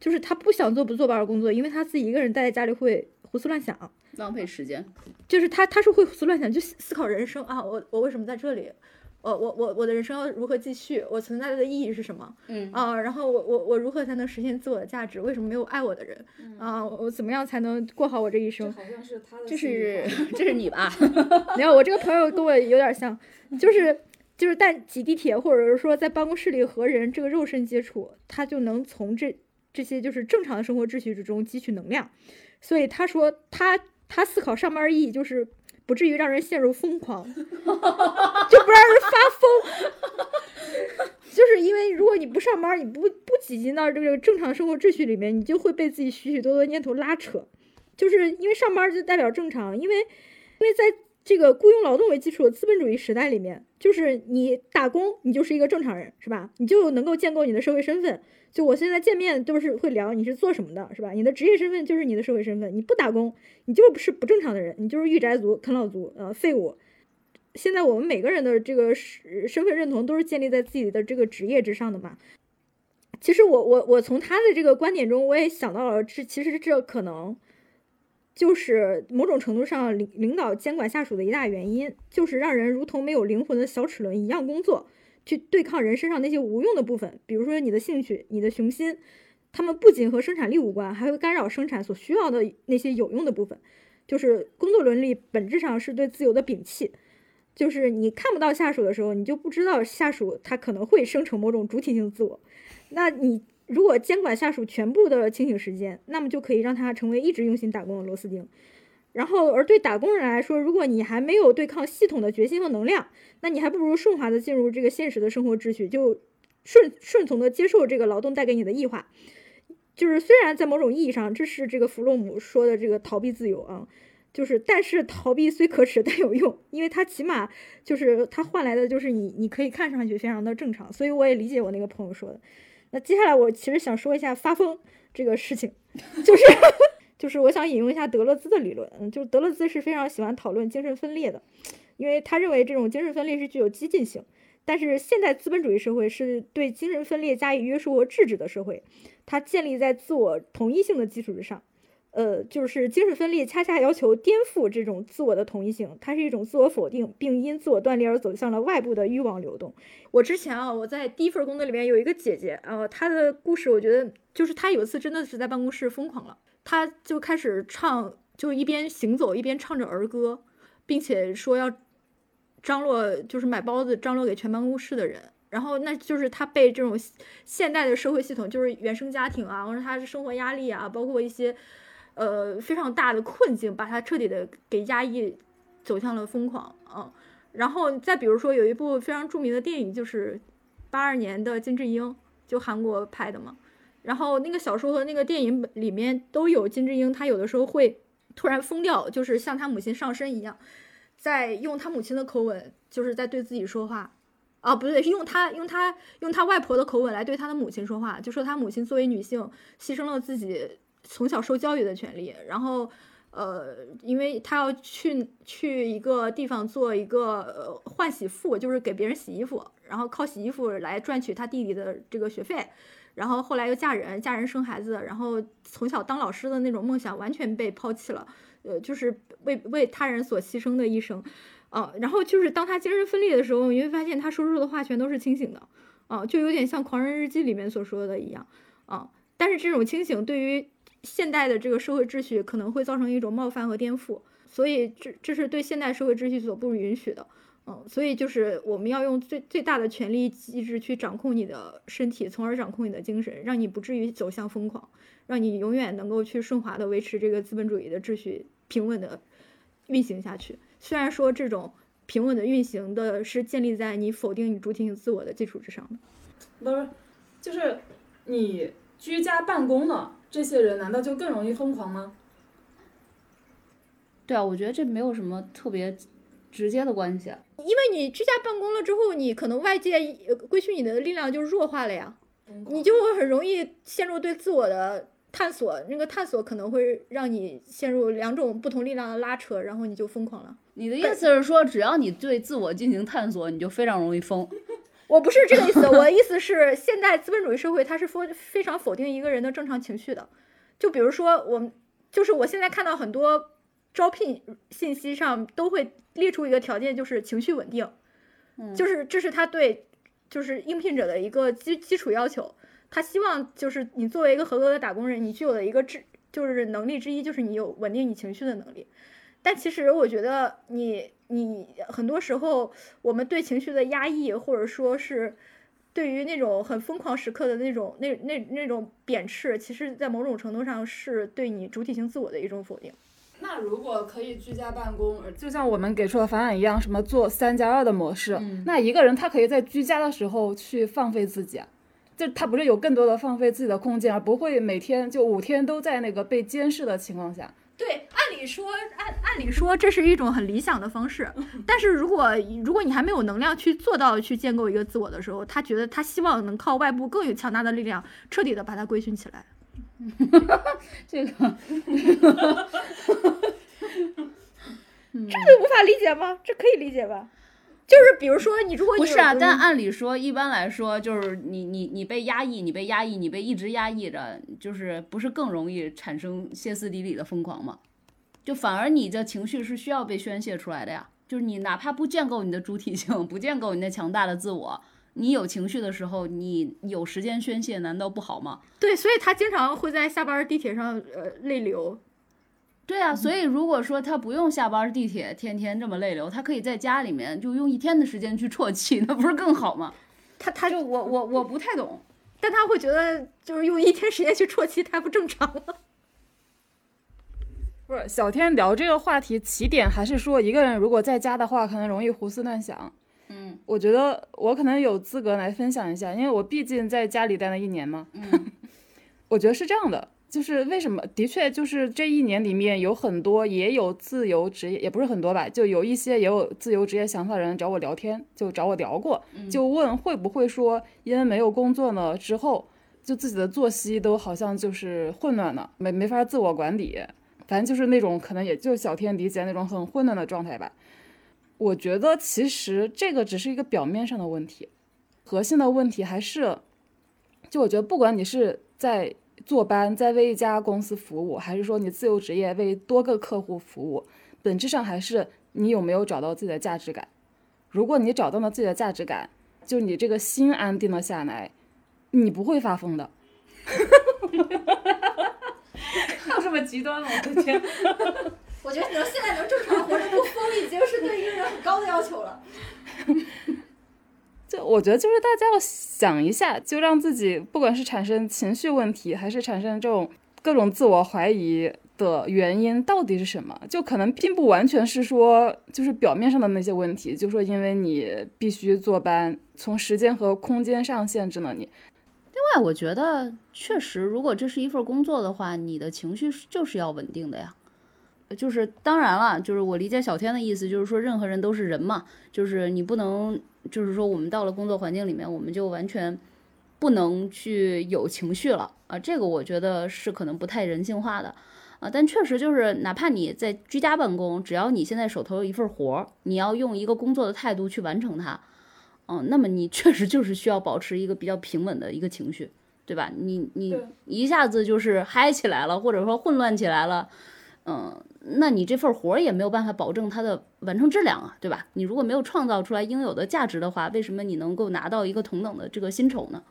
就是他不想做不坐班的工作，因为他自己一个人待在家里会胡思乱想，浪费时间。就是他，他是会胡思乱想，就思考人生啊，我我为什么在这里？我我我我的人生要如何继续？我存在的意义是什么？嗯啊，然后我我我如何才能实现自我的价值？为什么没有爱我的人？啊，我怎么样才能过好我这一生？好像是他的，这是 [laughs] 这是你吧？[laughs] 没有，我这个朋友跟我有点像，就是。就是但挤地铁，或者是说在办公室里和人这个肉身接触，他就能从这这些就是正常的生活秩序之中汲取能量。所以他说他他思考上班意义就是不至于让人陷入疯狂，[laughs] 就不让人发疯。就是因为如果你不上班，你不不挤进到这个正常生活秩序里面，你就会被自己许许多多念头拉扯。就是因为上班就代表正常，因为因为在。这个雇佣劳动为基础的资本主义时代里面，就是你打工，你就是一个正常人，是吧？你就能够建构你的社会身份。就我现在见面都是会聊你是做什么的，是吧？你的职业身份就是你的社会身份。你不打工，你就是不正常的人，你就是御宅族、啃老族、呃废物。现在我们每个人的这个身份认同都是建立在自己的这个职业之上的嘛。其实我我我从他的这个观点中，我也想到了，这其实这可能。就是某种程度上，领领导监管下属的一大原因，就是让人如同没有灵魂的小齿轮一样工作，去对抗人身上那些无用的部分，比如说你的兴趣、你的雄心，他们不仅和生产力无关，还会干扰生产所需要的那些有用的部分。就是工作伦理本质上是对自由的摒弃，就是你看不到下属的时候，你就不知道下属他可能会生成某种主体性自我，那你。如果监管下属全部的清醒时间，那么就可以让他成为一直用心打工的螺丝钉。然后，而对打工人来说，如果你还没有对抗系统的决心和能量，那你还不如顺滑的进入这个现实的生活秩序，就顺顺从的接受这个劳动带给你的异化。就是虽然在某种意义上，这是这个弗洛姆说的这个逃避自由啊，就是但是逃避虽可耻但有用，因为它起码就是它换来的就是你你可以看上去非常的正常。所以我也理解我那个朋友说的。那接下来我其实想说一下发疯这个事情，[laughs] 就是就是我想引用一下德勒兹的理论，嗯，就是德勒兹是非常喜欢讨论精神分裂的，因为他认为这种精神分裂是具有激进性，但是现代资本主义社会是对精神分裂加以约束和制止的社会，它建立在自我同一性的基础之上。呃，就是精神分裂恰恰要求颠覆这种自我的统一性，它是一种自我否定，并因自我断裂而走向了外部的欲望流动。我之前啊，我在第一份工作里面有一个姐姐啊，她的故事我觉得就是她有一次真的是在办公室疯狂了，她就开始唱，就一边行走一边唱着儿歌，并且说要张罗，就是买包子张罗给全办公室的人。然后那就是她被这种现代的社会系统，就是原生家庭啊，或者她的生活压力啊，包括一些。呃，非常大的困境，把他彻底的给压抑，走向了疯狂啊。然后再比如说，有一部非常著名的电影，就是八二年的金智英，就韩国拍的嘛。然后那个小说和那个电影里面都有金智英，她有的时候会突然疯掉，就是像她母亲上身一样，在用她母亲的口吻，就是在对自己说话啊，不对，是用她用她用她外婆的口吻来对她的母亲说话，就说她母亲作为女性，牺牲了自己。从小受教育的权利，然后。呃，因为他要去去一个地方做一个呃换洗妇，就是给别人洗衣服，然后靠洗衣服来赚取他弟弟的这个学费，然后后来又嫁人，嫁人生孩子，然后从小当老师的那种梦想完全被抛弃了，呃，就是为为他人所牺牲的一生，啊，然后就是当他精神分裂的时候，你会发现他说出的话全都是清醒的，啊，就有点像《狂人日记》里面所说的一样，啊，但是这种清醒对于。现代的这个社会秩序可能会造成一种冒犯和颠覆，所以这这是对现代社会秩序所不允许的。嗯，所以就是我们要用最最大的权力机制去掌控你的身体，从而掌控你的精神，让你不至于走向疯狂，让你永远能够去顺滑的维持这个资本主义的秩序平稳的运行下去。虽然说这种平稳的运行的是建立在你否定你主体性自我的基础之上的。不是，就是你居家办公了。这些人难道就更容易疯狂吗？对啊，我觉得这没有什么特别直接的关系。啊因为你居家办公了之后，你可能外界规训你的力量就弱化了呀，你就会很容易陷入对自我的探索。那个探索可能会让你陷入两种不同力量的拉扯，然后你就疯狂了。你的意思是说，只要你对自我进行探索，你就非常容易疯？我不是这个意思，[laughs] 我的意思是，现代资本主义社会它是否非常否定一个人的正常情绪的。就比如说，我就是我现在看到很多招聘信息上都会列出一个条件，就是情绪稳定，就是这是他对就是应聘者的一个基基础要求。他希望就是你作为一个合格的打工人，你具有的一个质就是能力之一，就是你有稳定你情绪的能力。但其实我觉得你。你很多时候，我们对情绪的压抑，或者说是对于那种很疯狂时刻的那种那那那种贬斥，其实，在某种程度上是对你主体性自我的一种否定。那如果可以居家办公，就像我们给出的方案一样，什么做三加二的模式，那一个人他可以在居家的时候去放飞自己，就他不是有更多的放飞自己的空间，而不会每天就五天都在那个被监视的情况下。对，按理说，按按理说，这是一种很理想的方式。但是如果如果你还没有能量去做到去建构一个自我的时候，他觉得他希望能靠外部更有强大的力量，彻底的把它规训起来。[laughs] 这个，[laughs] 这个无法理解吗？这可以理解吧？就是比如说，你如果不是啊，但按理说，一般来说，就是你你你被压抑，你被压抑，你被一直压抑着，就是不是更容易产生歇斯底里的疯狂吗？就反而你的情绪是需要被宣泄出来的呀。就是你哪怕不建构你的主体性，[laughs] 不建构你那强大的自我，你有情绪的时候，你有时间宣泄，难道不好吗？对，所以他经常会在下班地铁上呃泪流。对啊，所以如果说他不用下班地铁天天这么泪流，他可以在家里面就用一天的时间去啜泣，[laughs] 那不是更好吗？他他就我我我不太懂，但他会觉得就是用一天时间去啜泣太不正常了。不是小天聊这个话题起点还是说一个人如果在家的话，可能容易胡思乱想。嗯，我觉得我可能有资格来分享一下，因为我毕竟在家里待了一年嘛。嗯，[laughs] 我觉得是这样的。就是为什么？的确，就是这一年里面有很多也有自由职业，也不是很多吧，就有一些也有自由职业想法的人找我聊天，就找我聊过，就问会不会说因为没有工作呢之后，就自己的作息都好像就是混乱了，没没法自我管理，反正就是那种可能也就小天理解那种很混乱的状态吧。我觉得其实这个只是一个表面上的问题，核心的问题还是，就我觉得不管你是在。坐班在为一家公司服务，还是说你自由职业为多个客户服务，本质上还是你有没有找到自己的价值感。如果你找到了自己的价值感，就你这个心安定了下来，你不会发疯的。[laughs] 极端了？我的天！[laughs] 我觉得你能现在能正常活着不疯，已经是对一个人很高的要求了。[laughs] 就我觉得，就是大家要想一下，就让自己不管是产生情绪问题，还是产生这种各种自我怀疑的原因到底是什么？就可能并不完全是说，就是表面上的那些问题，就说因为你必须坐班，从时间和空间上限制了你。另外，我觉得确实，如果这是一份工作的话，你的情绪就是要稳定的呀。就是当然了，就是我理解小天的意思，就是说任何人都是人嘛，就是你不能。就是说，我们到了工作环境里面，我们就完全不能去有情绪了啊，这个我觉得是可能不太人性化的啊。但确实就是，哪怕你在居家办公，只要你现在手头有一份活儿，你要用一个工作的态度去完成它，嗯，那么你确实就是需要保持一个比较平稳的一个情绪，对吧？你你一下子就是嗨起来了，或者说混乱起来了。嗯，那你这份活儿也没有办法保证它的完成质量啊，对吧？你如果没有创造出来应有的价值的话，为什么你能够拿到一个同等的这个薪酬呢？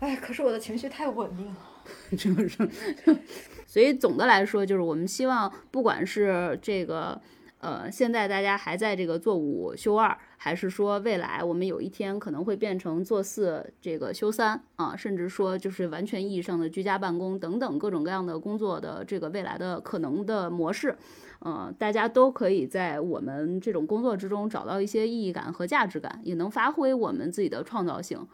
哎，可是我的情绪太稳定了，[laughs] 就是，[laughs] 所以总的来说，就是我们希望，不管是这个。呃，现在大家还在这个做五休二，还是说未来我们有一天可能会变成做四这个休三啊，甚至说就是完全意义上的居家办公等等各种各样的工作的这个未来的可能的模式，呃，大家都可以在我们这种工作之中找到一些意义感和价值感，也能发挥我们自己的创造性，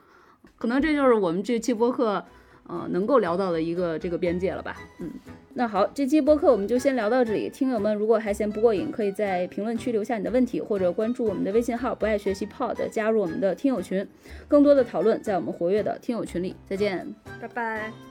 可能这就是我们这期播客。啊，能够聊到的一个这个边界了吧？嗯，那好，这期播客我们就先聊到这里。听友们如果还嫌不过瘾，可以在评论区留下你的问题，或者关注我们的微信号“不爱学习 Pod”，加入我们的听友群，更多的讨论在我们活跃的听友群里。再见，拜拜。